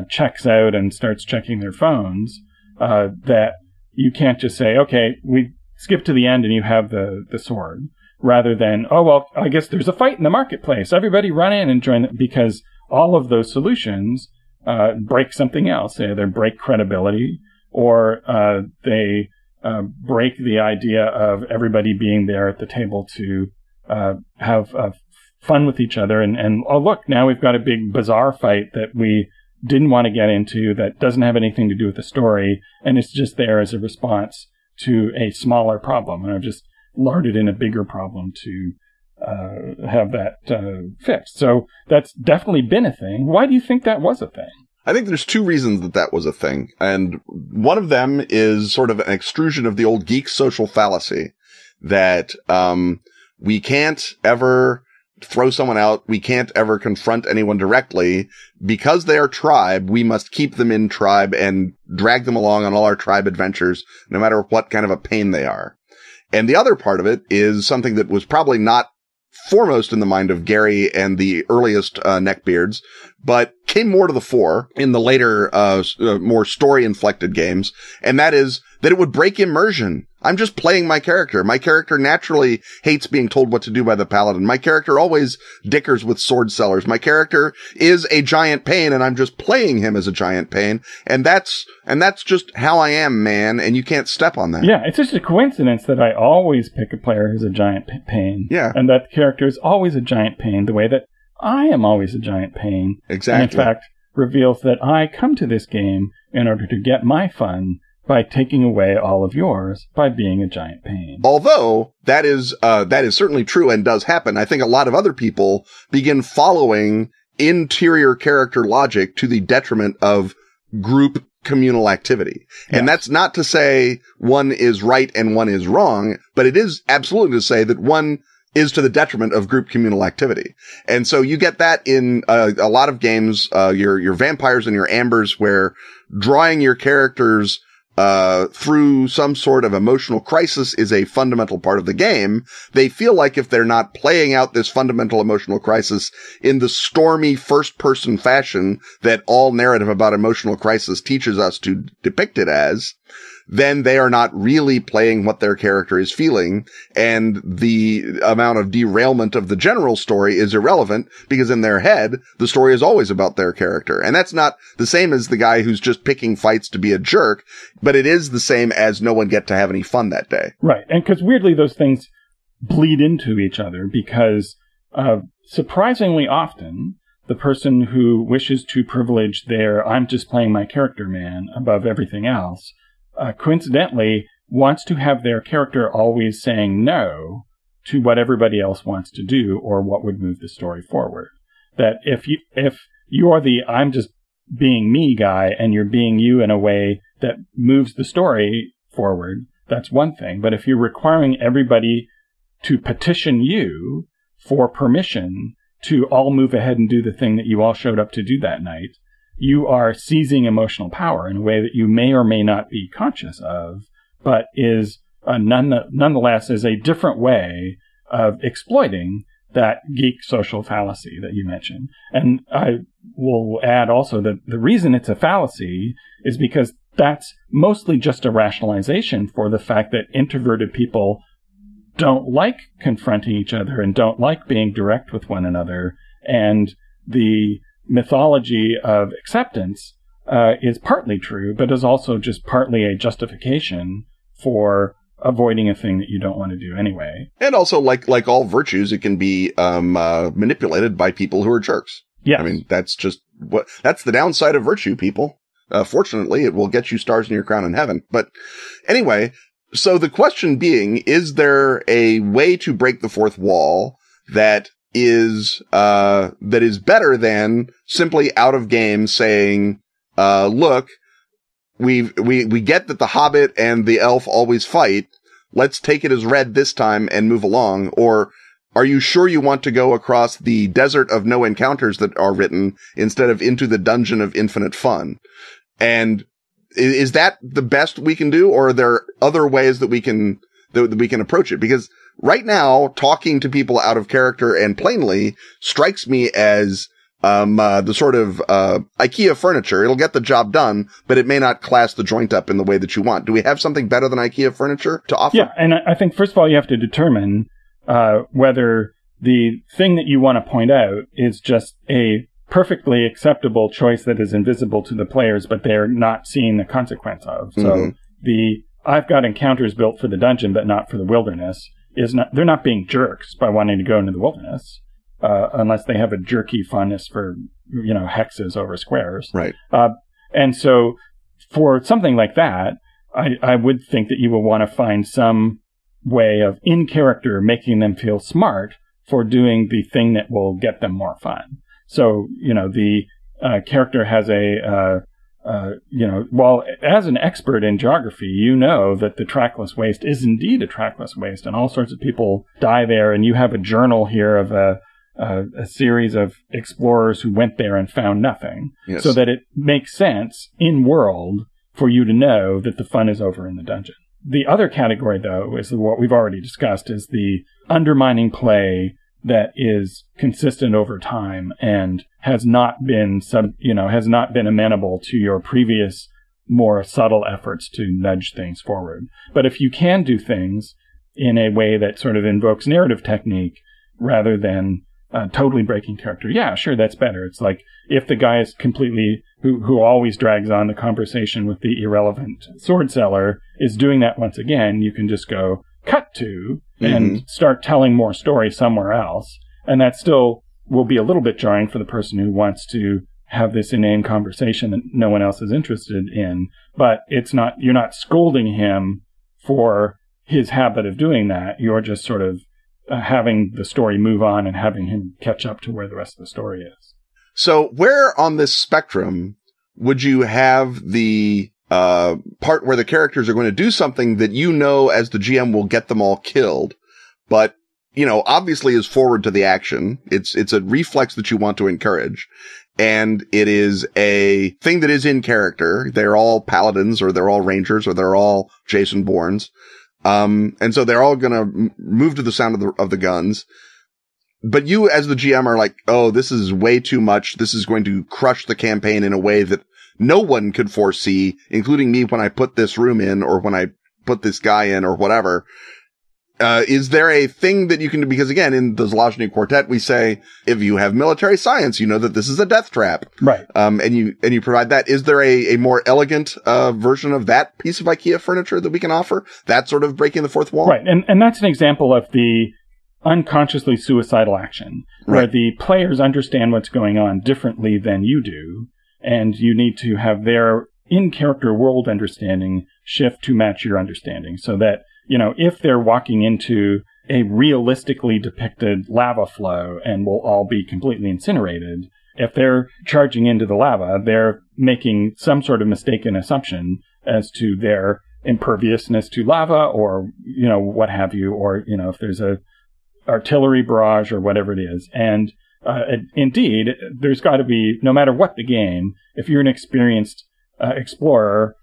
checks out and starts checking their phones, uh, that you can't just say, okay, we skip to the end and you have the, the sword, rather than, oh, well, I guess there's a fight in the marketplace. Everybody run in and join, because all of those solutions uh, break something else. They either break credibility or uh, they uh, break the idea of everybody being there at the table to uh, have uh, fun with each other. And, and oh, look, now we've got a big bizarre fight that we didn't want to get into that doesn't have anything to do with the story, and it's just there as a response to a smaller problem. And I've just larded in a bigger problem to uh, have that uh, fixed. So that's definitely been a thing. Why do you think that was a thing? I think there's two reasons that that was a thing. And one of them is sort of an extrusion of the old geek social fallacy that, um, we can't ever throw someone out. We can't ever confront anyone directly because they are tribe. We must keep them in tribe and drag them along on all our tribe adventures, no matter what kind of a pain they are. And the other part of it is something that was probably not foremost in the mind of Gary and the earliest uh, neckbeards, but came more to the fore in the later, uh, uh, more story inflected games. And that is that it would break immersion. I'm just playing my character. My character naturally hates being told what to do by the paladin. My character always dickers with sword sellers. My character is a giant pain and I'm just playing him as a giant pain. And that's, and that's just how I am, man. And you can't step on that. Yeah. It's just a coincidence that I always pick a player who's a giant p- pain. Yeah. And that character is always a giant pain the way that I am always a giant pain. Exactly. And in fact, reveals that I come to this game in order to get my fun by taking away all of yours by being a giant pain. Although that is, uh, that is certainly true and does happen. I think a lot of other people begin following interior character logic to the detriment of group communal activity. And that's not to say one is right and one is wrong, but it is absolutely to say that one is to the detriment of group communal activity. And so you get that in uh, a lot of games, uh, your, your vampires and your ambers where drawing your characters uh, through some sort of emotional crisis is a fundamental part of the game. They feel like if they're not playing out this fundamental emotional crisis in the stormy first person fashion that all narrative about emotional crisis teaches us to depict it as, then they are not really playing what their character is feeling. And the amount of derailment of the general story is irrelevant because in their head, the story is always about their character. And that's not the same as the guy who's just picking fights to be a jerk, but it is the same as no one get to have any fun that day. Right. And because weirdly, those things bleed into each other because uh, surprisingly often, the person who wishes to privilege their I'm just playing my character man above everything else uh, coincidentally wants to have their character always saying no to what everybody else wants to do or what would move the story forward. That if you if you are the I'm just being me guy and you're being you in a way that moves the story forward, that's one thing. But if you're requiring everybody to petition you for permission to all move ahead and do the thing that you all showed up to do that night, you are seizing emotional power in a way that you may or may not be conscious of, but is uh, none, nonetheless is a different way of exploiting that geek social fallacy that you mentioned. And I will add also that the reason it's a fallacy is because that's mostly just a rationalization for the fact that introverted people don't like confronting each other and don't like being direct with one another. And the mythology of acceptance uh, is partly true, but is also just partly a justification for avoiding a thing that you don't want to do anyway. And also, like like all virtues, it can be um, uh, manipulated by people who are jerks. Yeah, I mean that's just what that's the downside of virtue, people. Uh, fortunately, it will get you stars in your crown in heaven. But anyway, so the question being, is there a way to break the fourth wall that is, uh, that is better than simply out of game saying, uh, look, we we, we get that the hobbit and the elf always fight. Let's take it as read this time and move along. Or are you sure you want to go across the desert of no encounters that are written instead of into the dungeon of infinite fun? And is that the best we can do? Or are there other ways that we can, that we can approach it? Because right now, talking to people out of character and plainly strikes me as um, uh, the sort of uh, IKEA furniture. It'll get the job done, but it may not class the joint up in the way that you want. Do we have something better than IKEA furniture to offer? Yeah, and I think first of all, you have to determine uh, whether the thing that you want to point out is just a perfectly acceptable choice that is invisible to the players, but they're not seeing the consequence of. So Mhm. the I've got encounters built for the dungeon, but not for the wilderness. Is not they're not being jerks by wanting to go into the wilderness, uh, unless they have a jerky fondness for you know hexes over squares. Right. Uh, and so for something like that, I, I would think that you will want to find some way of in character making them feel smart for doing the thing that will get them more fun. So, you know, the uh, character has a, uh, you know, well, as an expert in geography, you know that the trackless waste is indeed a trackless waste, and all sorts of people die there. And you have a journal here of a, a, a series of explorers who went there and found nothing Yes. so that it makes sense in world for you to know that the fun is over in the dungeon. The other category, though, is what we've already discussed, is the undermining play that is consistent over time and has not been sub, you know, has not been amenable to your previous more subtle efforts to nudge things forward. But if you can do things in a way that sort of invokes narrative technique rather than uh, totally breaking character, yeah, sure, that's better. It's like if the guy is completely who who always drags on the conversation with the irrelevant sword seller is doing that once again, you can just go cut to and start telling more story somewhere else, and that still will be a little bit jarring for the person who wants to have this inane conversation that no one else is interested in. But it's not you're not scolding him for his habit of doing that. You're just sort of uh, having the story move on and having him catch up to where the rest of the story is. So where on this spectrum would you have the uh, part where the characters are going to do something that you know as the GM will get them all killed, but you know, obviously is forward to the action. It's, it's a reflex that you want to encourage. And it is a thing that is in character. They're all paladins or they're all rangers or they're all Jason Bournes. Um, and so they're all going to move to the sound of the, of the guns but you as the GM are like, oh, this is way too much. This is going to crush the campaign in a way that no one could foresee, including me when I put this room in or when I put this guy in or whatever. Uh, is there a thing that you can do? Because again, in the Zalozhny Quartet, we say, if you have military science, you know that this is a death trap. Right. Um, and you, and you provide that. Is there a, a more elegant, uh, version of that piece of IKEA furniture that we can offer? That sort of breaking the fourth wall? Right. And and that's an example of the unconsciously suicidal action where Right. the players understand what's going on differently than you do and you need to have their in character world understanding shift to match your understanding so that you know if they're walking into a realistically depicted lava flow and will all be completely incinerated if they're charging into the lava they're making some sort of mistaken assumption as to their imperviousness to lava or you know what have you or you know if there's a artillery barrage or whatever it is. And uh, indeed, there's got to be, no matter what the game, if you're an experienced uh, explorer,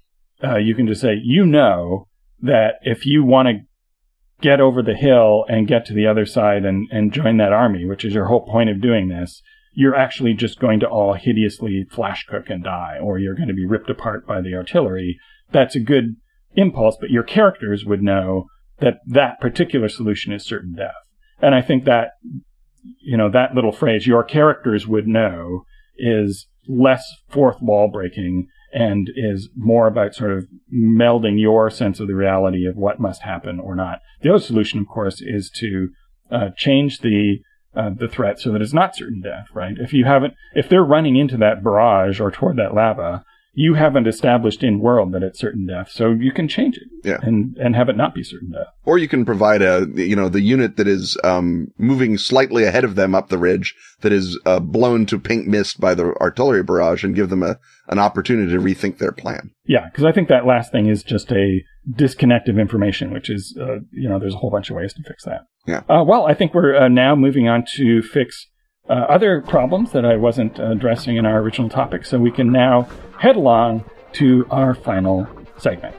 uh, you can just say, you know that if you want to get over the hill and get to the other side and, and join that army, which is your whole point of doing this, you're actually just going to all hideously flash cook and die, or you're going to be ripped apart by the artillery. That's a good impulse, but your characters would know that that particular solution is certain death. And I think that, you know, that little phrase, your characters would know, is less fourth wall breaking and is more about sort of melding your sense of the reality of what must happen or not. The other solution, of course, is to uh, change the uh, the threat so that it's not certain death, right? If you haven't, if they're running into that barrage or toward that lava, you haven't established in world that it's certain death, so you can change it Yeah. and and have it not be certain death. Or you can provide a, you know, the unit that is, um, moving slightly ahead of them up the ridge that is, uh, blown to pink mist by the artillery barrage and give them a, an opportunity to rethink their plan. Yeah, because I think that last thing is just a disconnect of information, which is, uh, you know, there's a whole bunch of ways to fix that. Yeah. Uh, well, I think we're uh, now moving on to fix uh, other problems that I wasn't addressing in our original topic, so we can now head along to our final segment.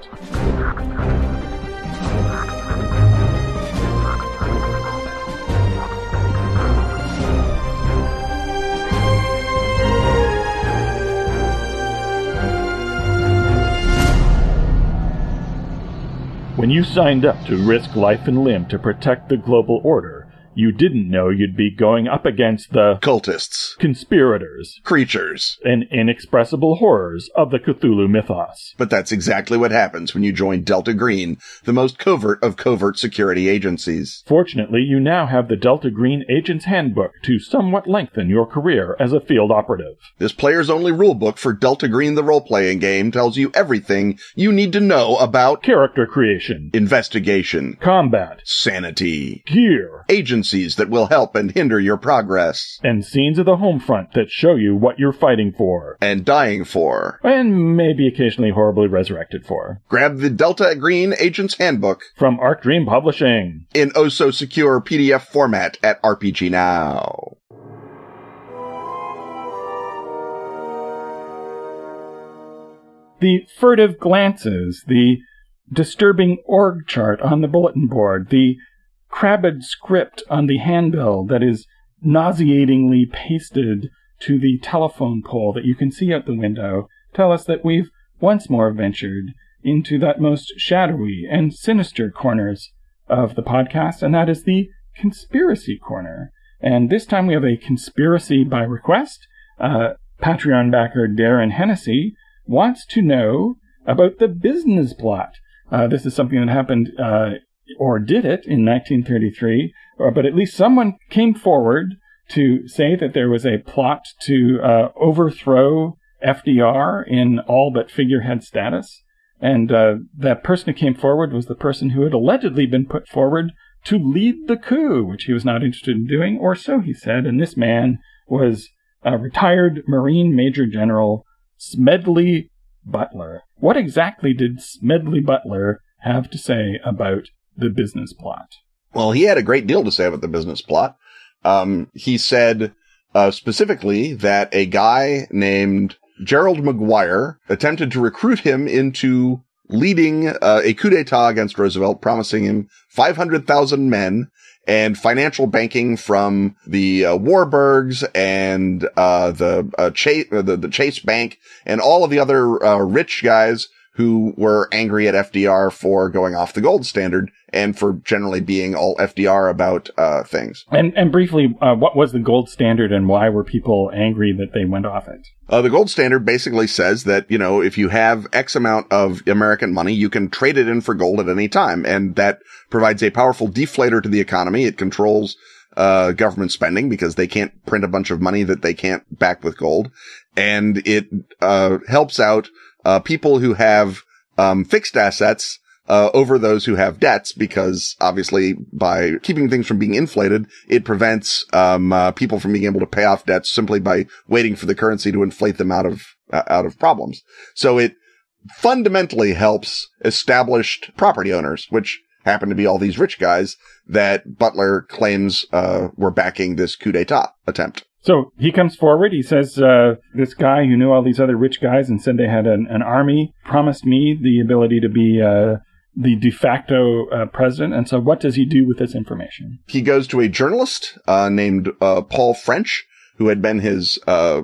When you signed up to risk life and limb to protect the global order, you didn't know you'd be going up against the Cultists, conspirators creatures. and inexpressible horrors of the Cthulhu mythos. But that's exactly what happens when you join Delta Green, the most covert of covert security agencies. Fortunately, you now have the Delta Green Agent's Handbook to somewhat lengthen your career as a field operative. This player's only rulebook for Delta Green the role-playing game tells you everything you need to know about Character creation, investigation, combat, sanity, gear, agencies that will help and hinder your progress, and scenes of the home front that show you what you're fighting for. and dying for. And maybe occasionally horribly resurrected for. Grab the Delta Green Agent's Handbook From Arc Dream Publishing. in oh so secure PDF format at RPG Now. The furtive glances, the disturbing org chart on the bulletin board, the crabbed script on the handbill that is nauseatingly pasted to the telephone pole that you can see out the window tell us that we've once more ventured into that most shadowy and sinister corners of the podcast, and that is the conspiracy corner. And this time we have a conspiracy by request. Uh, Patreon backer Darren Hennessy wants to know about the business plot. Uh, this is something that happened, uh, or did it, in 1933, or, but at least someone came forward to say that there was a plot to uh, overthrow FDR in all but figurehead status. And uh, that person who came forward was the person who had allegedly been put forward to lead the coup, which he was not interested in doing, or so he said. And this man was a retired Marine Major General Smedley Butler. What exactly did Smedley Butler have to say about the business plot? Well, he had a great deal to say about the business plot. Um, he said uh, specifically that a guy named Gerald MacGuire attempted to recruit him into leading uh, a coup d'etat against Roosevelt, promising him 500,000 men and financial banking from the uh, Warburgs and uh, the, uh, Chase, the the Chase Bank and all of the other uh, rich guys who were angry at FDR for going off the gold standard and for generally being all FDR about uh, things. And and briefly, uh, what was the gold standard, and why were people angry that they went off it? Uh, the gold standard basically says that, you know, if you have X amount of American money, you can trade it in for gold at any time. And that provides a powerful deflator to the economy. It controls, uh, government spending because they can't print a bunch of money that they can't back with gold. And it, uh, helps out, uh, people who have, um, fixed assets, uh, over those who have debts because obviously by keeping things from being inflated, it prevents, um, uh, people from being able to pay off debts simply by waiting for the currency to inflate them out of, uh, out of problems. So it fundamentally helps established property owners, which happen to be all these rich guys that Butler claims, uh, were backing this coup d'etat attempt. So he comes forward. He says, uh, "This guy who knew all these other rich guys and said they had an, an army promised me the ability to be uh, the de facto uh, president." And so, what does he do with this information? he goes to a journalist uh, named uh, Paul French, who had been his uh,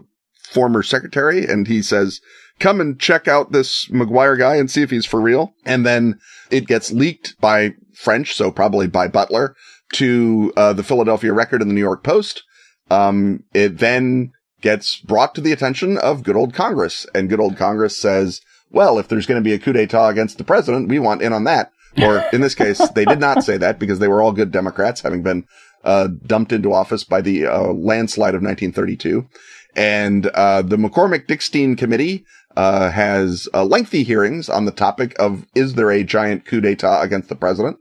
former secretary, and he says, "Come and check out this MacGuire guy and see if he's for real." And then it gets leaked by French, so probably by Butler, to uh, the Philadelphia Record and the New York Post. Um, it then gets brought to the attention of good old Congress, and good old Congress says, "Well, if there's going to be a coup d'état against the president, we want in on that." Or in this case, they did not say that because they were all good Democrats, having been uh, dumped into office by the uh, landslide of 1932. And uh, the McCormick Dickstein Committee uh, has uh, lengthy hearings on the topic of is there a giant coup d'état against the president?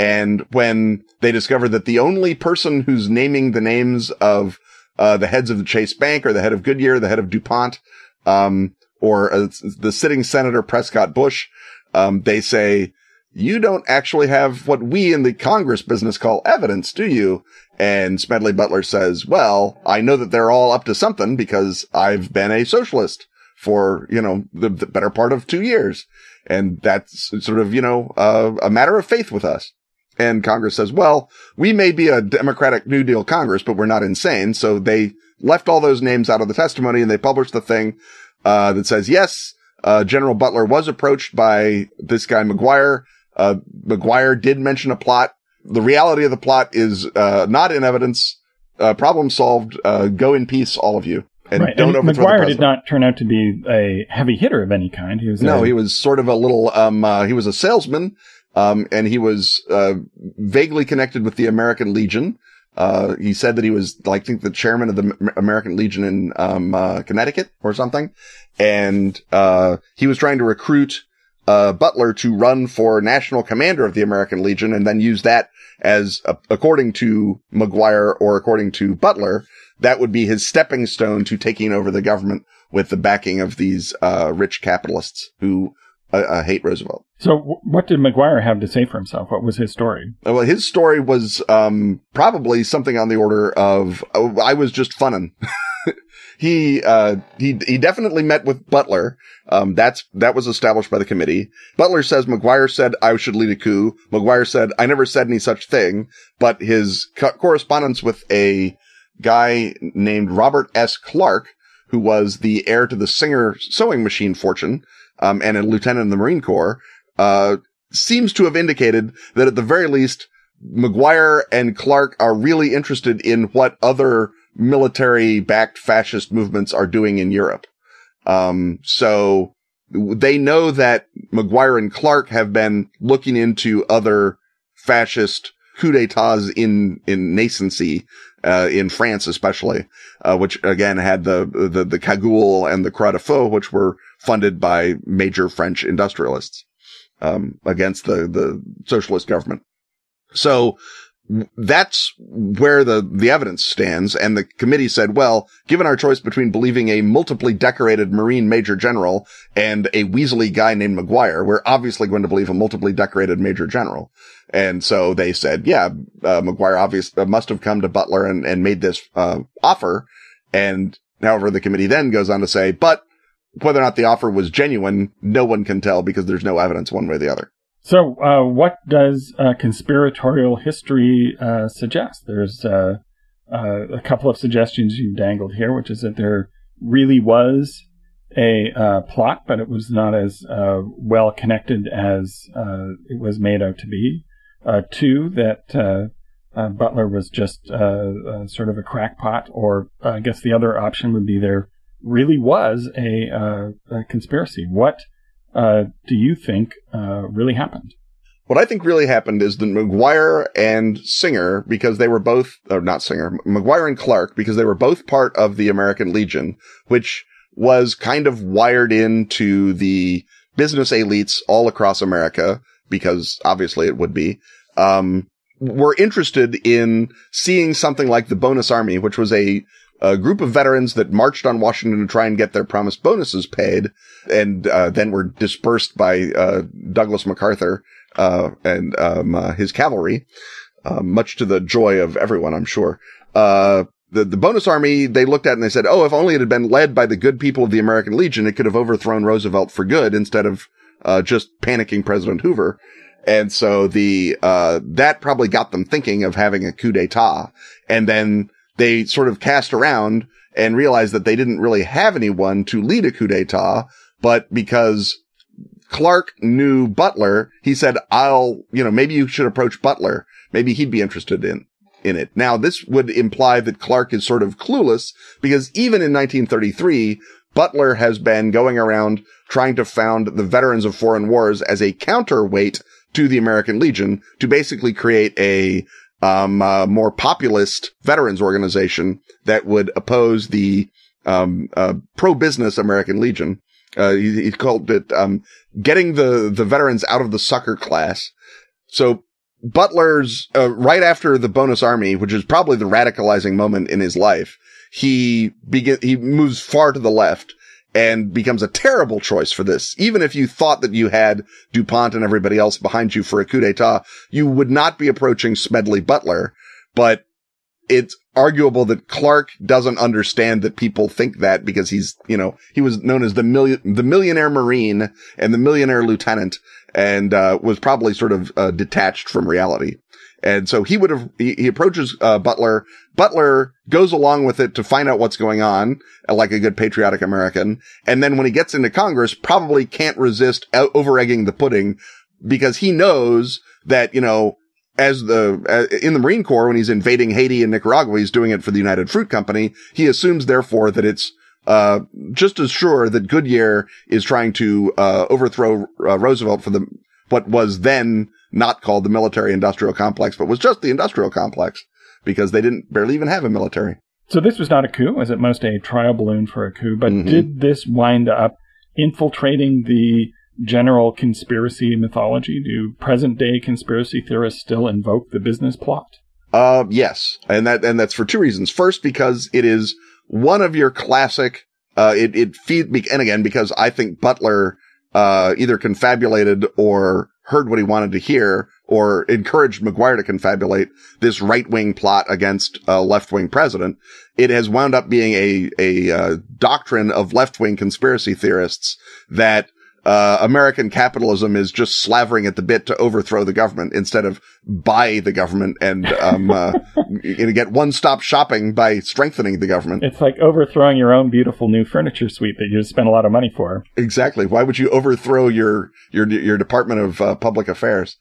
And when they discover that the only person who's naming the names of uh, the heads of the Chase Bank or the head of Goodyear, the head of DuPont, um, or uh, the sitting Senator Prescott Bush, um, they say, you don't actually have what we in the Congress business call evidence, do you? And Smedley Butler says, well, I know that they're all up to something because I've been a socialist for, you know, the, the better part of two years. And that's sort of, you know, uh, a matter of faith with us. And Congress says, well, we may be a Democratic New Deal Congress, but we're not insane. So they left all those names out of the testimony and they published the thing, uh, that says, yes, uh, General Butler was approached by this guy MacGuire. Uh, MacGuire did mention a plot the reality of the plot is uh, not in evidence. Uh, problem solved. Uh, go in peace, all of you. And right. don't and MacGuire did not turn out to be a heavy hitter of any kind. He was No, a, he was sort of a little, um, uh, he was a salesman, um, and he was, uh, vaguely connected with the American Legion. Uh, he said that he was, I think the chairman of the American Legion in, um, uh, Connecticut or something. And, uh, he was trying to recruit, uh, Butler to run for national commander of the American Legion and then use that as, uh, according to MacGuire or according to Butler, that would be his stepping stone to taking over the government with the backing of these uh, rich capitalists who uh, uh, hate Roosevelt. So, w- what did MacGuire have to say for himself? What was his story? Uh, Well, his story was um, probably something on the order of oh, "I was just funning. he uh, he he definitely met with Butler. Um, that's that was established by the committee. Butler says MacGuire said I should lead a coup. MacGuire said I never said any such thing. But his co- correspondence with a guy named Robert S. Clark, who was the heir to the Singer sewing machine fortune, um, and a lieutenant in the Marine Corps, uh, seems to have indicated that at the very least, MacGuire and Clark are really interested in what other military backed fascist movements are doing in Europe. Um, so they know that MacGuire and Clark have been looking into other fascist coup d'etats in, in nascency, uh, in France especially, uh, which again had the, the, the Cagoule and the Croix de Feu, which were funded by major French industrialists, um, against the, the socialist government. So that's where the, the evidence stands. And the committee said, well, given our choice between believing a multiply decorated Marine Major General and a Weasley guy named MacGuire, we're obviously going to believe a multiply decorated Major General. And so they said, yeah, uh, MacGuire obviously must have come to Butler and, and made this, uh, offer. And however, the committee then goes on to say, but whether or not the offer was genuine, no one can tell because there's no evidence one way or the other. So, uh, what does uh, conspiratorial history uh, suggest? There's uh, uh, a couple of suggestions you've dangled here, which is that there really was a uh, plot, but it was not as well connected as it was made out to be. two, that Butler was just sort of a crackpot, or I guess the other option would be there really was a, a conspiracy. What uh, do you think uh, really happened? What I think really happened is that MacGuire and Singer, because they were both, or not Singer, MacGuire and Clark, because they were both part of the American Legion, which was kind of wired into the business elites all across America, because obviously it would be, um, were interested in seeing something like the Bonus Army, which was a a group of veterans that marched on Washington to try and get their promised bonuses paid, and uh, then were dispersed by uh, Douglas MacArthur uh, and um, his cavalry, much to the joy of everyone, I'm sure. the the bonus army they looked at and they said, "Oh, if only it had been led by the good people of the American Legion, it could have overthrown Roosevelt for good instead of just panicking President Hoover." And so the that probably got them thinking of having a coup d'état, and then they sort of cast around and realized that they didn't really have anyone to lead a coup d'etat, but because Clark knew Butler, he said, I'll, you know, maybe you should approach Butler. Maybe he'd be interested in, in it. Now, this would imply that Clark is sort of clueless because even in 1933, Butler has been going around trying to found the veterans of foreign wars as a counterweight to the American Legion to basically create a um, uh, more populist veterans organization that would oppose the um, uh, pro-business American Legion. Uh, he, he, called it um, getting the the veterans out of the sucker class. So Butler's uh, right after the bonus army, which is probably the radicalizing moment in his life, he begin he moves far to the left and becomes a terrible choice for this. Even if you thought that you had DuPont and everybody else behind you for a coup d'etat, you would not be approaching Smedley Butler. But it's arguable that Clark doesn't understand that people think that because he's, you know, he was known as the million, the millionaire Marine and the millionaire lieutenant and, uh, was probably sort of, uh, detached from reality. And so he would have, he, he approaches, uh, Butler. Butler goes along with it to find out what's going on, like a good patriotic American. And then when he gets into Congress, probably can't resist over egging the pudding because he knows that, you know, as the uh, in the Marine Corps when he's invading Haiti and Nicaragua, he's doing it for the United Fruit Company. He assumes therefore that it's uh, just as sure that Goodyear is trying to uh, overthrow uh, Roosevelt for the what was then not called the military industrial complex, but was just the industrial complex because they didn't barely even have a military. So this was not a coup, was at most a trial balloon for a coup. But Mhm. did this wind up infiltrating the general conspiracy mythology? Do present day conspiracy theorists still invoke the business plot? Uh, yes. And that, and that's for two reasons. First, because it is one of your classic, uh, it, it feed, and again, because I think Butler, uh, either confabulated or heard what he wanted to hear or encouraged MacGuire to confabulate this right wing plot against a left wing president. It has wound up being a, a, uh, doctrine of left wing conspiracy theorists that uh, American capitalism is just slavering at the bit to overthrow the government instead of buy the government and um, uh, get one-stop shopping by strengthening the government. It's like overthrowing your own beautiful new furniture suite that you spent a lot of money for. Exactly. Why would you overthrow your your your Department of uh, Public Affairs?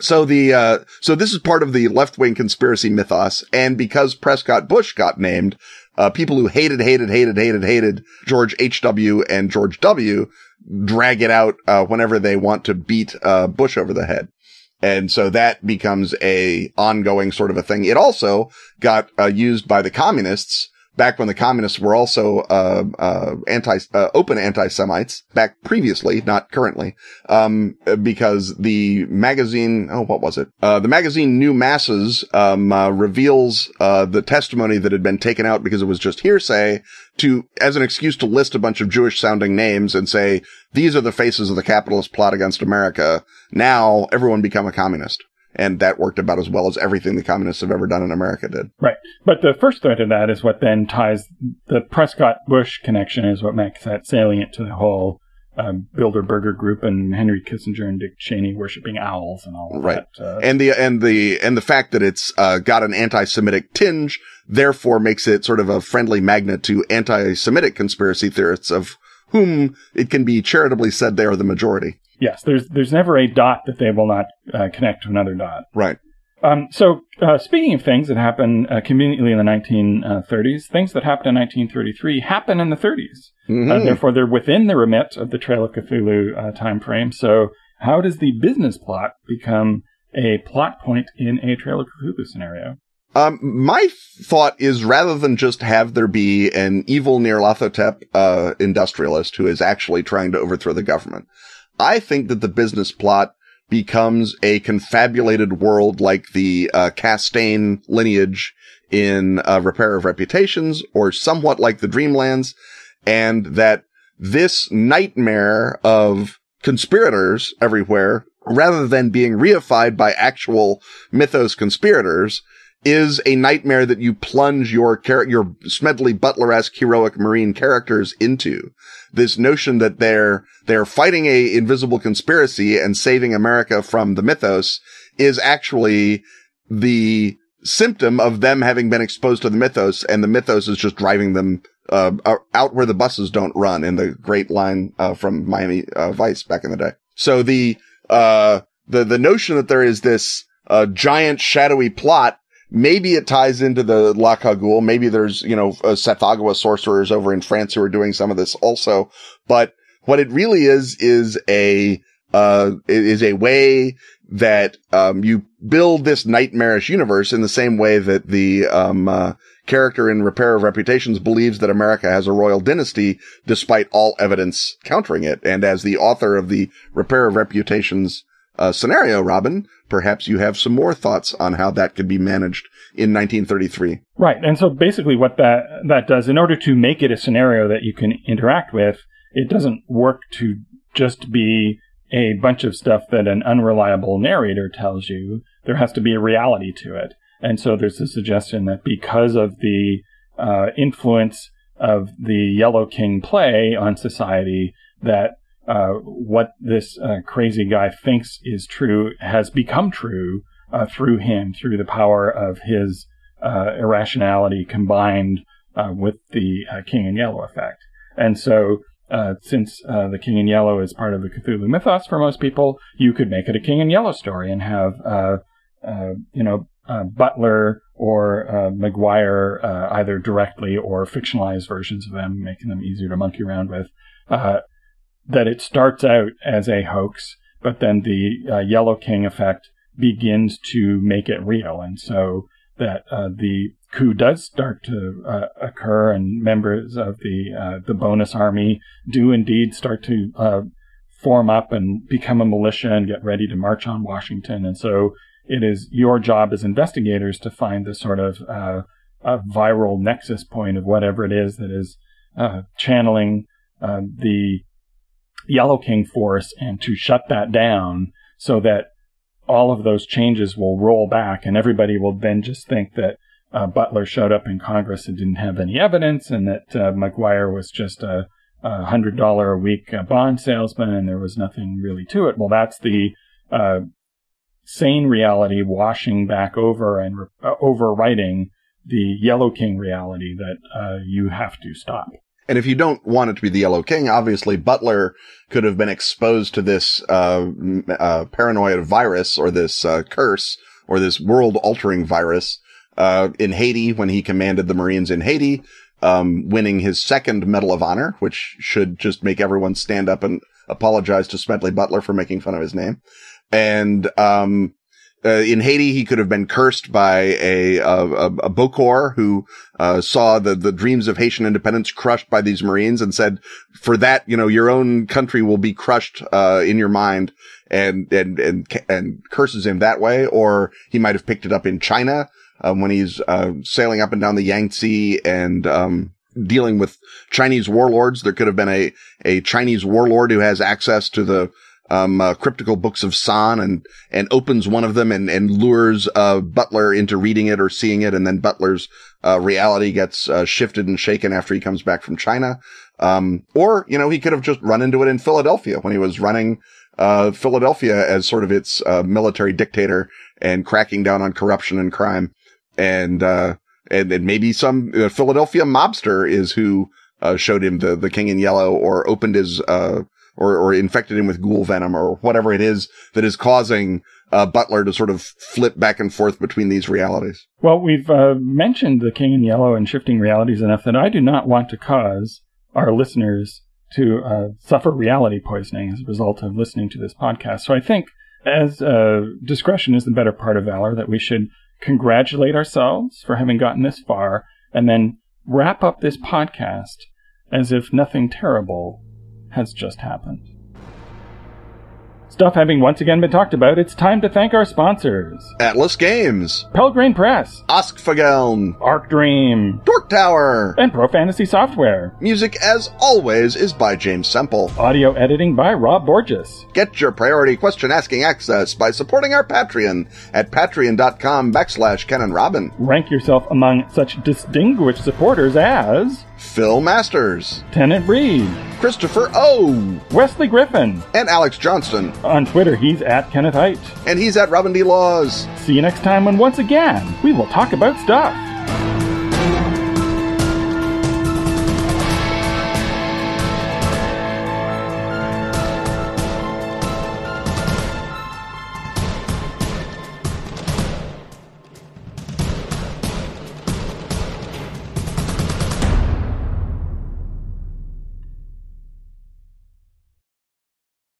So the uh, so this is part of the left-wing conspiracy mythos, and because Prescott Bush got named, uh, people who hated, hated, hated, hated, hated George H. W. and George W. drag it out uh, whenever they want to beat uh, Bush over the head. And so that becomes a ongoing sort of a thing. It also got uh, used by the communists back when the communists were also uh, uh, anti uh, open anti-Semites back previously, not currently, um, because the magazine oh what was it uh, the magazine New Masses um, uh, reveals uh, the testimony that had been taken out because it was just hearsay to as an excuse to list a bunch of Jewish sounding names and say these are the faces of the capitalist plot against America. Now everyone become a communist. And that worked about as well as everything the communists have ever done in America did. Right. But the first thread of that is what then ties the Prescott Bush connection is what makes that salient to the whole um, Bilderberger group and Henry Kissinger and Dick Cheney worshiping owls and all Right. that. Uh, and the and the and the fact that it's uh, got an anti-Semitic tinge, therefore makes it sort of a friendly magnet to anti-Semitic conspiracy theorists, of whom it can be charitably said they are the majority. Yes, there's there's never a dot that they will not uh, connect to another dot. Right. Um, so, uh, speaking of things that happened uh, conveniently in the 1930s, things that happened in 1933 happen in the 30s. Uh, Mhm. therefore, they're within the remit of the Trail of Cthulhu uh, time frame. So, how does the business plot become a plot point in a Trail of Cthulhu scenario? Um, my thought is rather than just have there be an evil Nyarlathotep, uh, industrialist who is actually trying to overthrow the government, I think that the business plot becomes a confabulated world like the, uh, Castaigne lineage in, uh, Repair of Reputations or somewhat like the Dreamlands and that this nightmare of conspirators everywhere, rather than being reified by actual mythos conspirators, is a nightmare that you plunge your char- your Smedley Butler-esque heroic marine characters into. This notion that they're, they're fighting a invisible conspiracy and saving America from the mythos is actually the symptom of them having been exposed to the mythos and the mythos is just driving them uh, out where the buses don't run in the great line uh, from Miami uh, Vice back in the day. So the uh, the the notion that there is this uh, giant shadowy plot maybe it ties into the La Cagoule. Maybe there's, you know, uh, sorcerers over in France who are doing some of this also. But what it really is, is a, uh, is a way that, um, you build this nightmarish universe in the same way that the, um, uh, character in Repair of Reputations believes that America has a royal dynasty despite all evidence countering it. And as the author of the Repair of Reputations uh, scenario, Robin, perhaps you have some more thoughts on how that could be managed in 1933. Right. And so basically what that, that does, in order to make it a scenario that you can interact with, it doesn't work to just be a bunch of stuff that an unreliable narrator tells you. There has to be a reality to it. And so there's a suggestion that because of the uh, influence of the Yellow King play on society, that uh, what this uh, crazy guy thinks is true has become true uh, through him, through the power of his uh, irrationality combined uh, with the King in Yellow effect. And so, since the King in Yellow is part of the Cthulhu mythos for most people, you could make it a King in Yellow story and have you know, Butler or uh, MacGuire, either directly or fictionalized versions of them, making them easier to monkey around with. Uh, that it starts out as a hoax, but then the uh, Yellow King effect begins to make it real, and so that uh, the coup does start to uh, occur, and members of the the bonus army do indeed start to form up and become a militia and get ready to march on Washington, and so it is your job as investigators to find the sort of uh, a viral nexus point of whatever it is that is uh, channeling uh, the Yellow King force and to shut that down so that all of those changes will roll back and everybody will then just think that uh, Butler showed up in Congress and didn't have any evidence and that uh, MacGuire was just a, a hundred dollar a week uh, bond salesman and there was nothing really to it. Well, that's the uh, sane reality washing back over and uh, overwriting the Yellow King reality that uh, you have to stop. And if you don't want it to be the Yellow King, obviously Butler could have been exposed to this uh, uh, paranoid virus or this uh, curse or this world altering virus uh, in Haiti when he commanded the Marines in Haiti, um, winning his second Medal of Honor, which should just make everyone stand up and apologize to Smedley Butler for making fun of his name. And, um, uh, in Haiti, he could have been cursed by a, a, a Bokor who, uh, saw the, the dreams of Haitian independence crushed by these Marines and said, for that, you know, your own country will be crushed, uh, in your mind and, and, and, and curses him that way. Or he might have picked it up in China, um, when he's, uh, sailing up and down the Yangtze and, um, dealing with Chinese warlords. There could have been a, a Chinese warlord who has access to the, um, uh, cryptical books of Hsan and, and opens one of them and, and lures, uh, Butler into reading it or seeing it. And then Butler's, uh, reality gets, uh, shifted and shaken after he comes back from China. Um, or, you know, he could have just run into it in Philadelphia when he was running, uh, Philadelphia as sort of its, uh, military dictator and cracking down on corruption and crime. And, and, maybe some Philadelphia mobster is who, showed him the, the king in yellow or opened his, or, or infected him with ghoul venom or whatever it is that is causing uh, Butler to sort of flip back and forth between these realities. Well, we've uh, mentioned the King in Yellow and shifting realities enough that I do not want to cause our listeners to uh, suffer reality poisoning as a result of listening to this podcast. So I think, as uh, discretion is the better part of valor, that we should congratulate ourselves for having gotten this far and then wrap up this podcast as if nothing terrible has just happened. Stuff having once again been talked about, it's time to thank our sponsors. Atlas Games, Pelgrane Press, Askfageln, Arc Dream, Dork Tower, and Pro Fantasy Software. Music, as always, is by James Semple. Audio editing by Rob Borges. Get your priority question asking access by supporting our Patreon at patreon.com backslash Ken and Robin. Rank yourself among such distinguished supporters as Phil Masters, Tennant Reed, Christopher O, Wesley Griffin, and Alex Johnston. On Twitter, he's at Kenneth Hite. And he's at Robin D. Laws. See you next time when once again we will talk about stuff.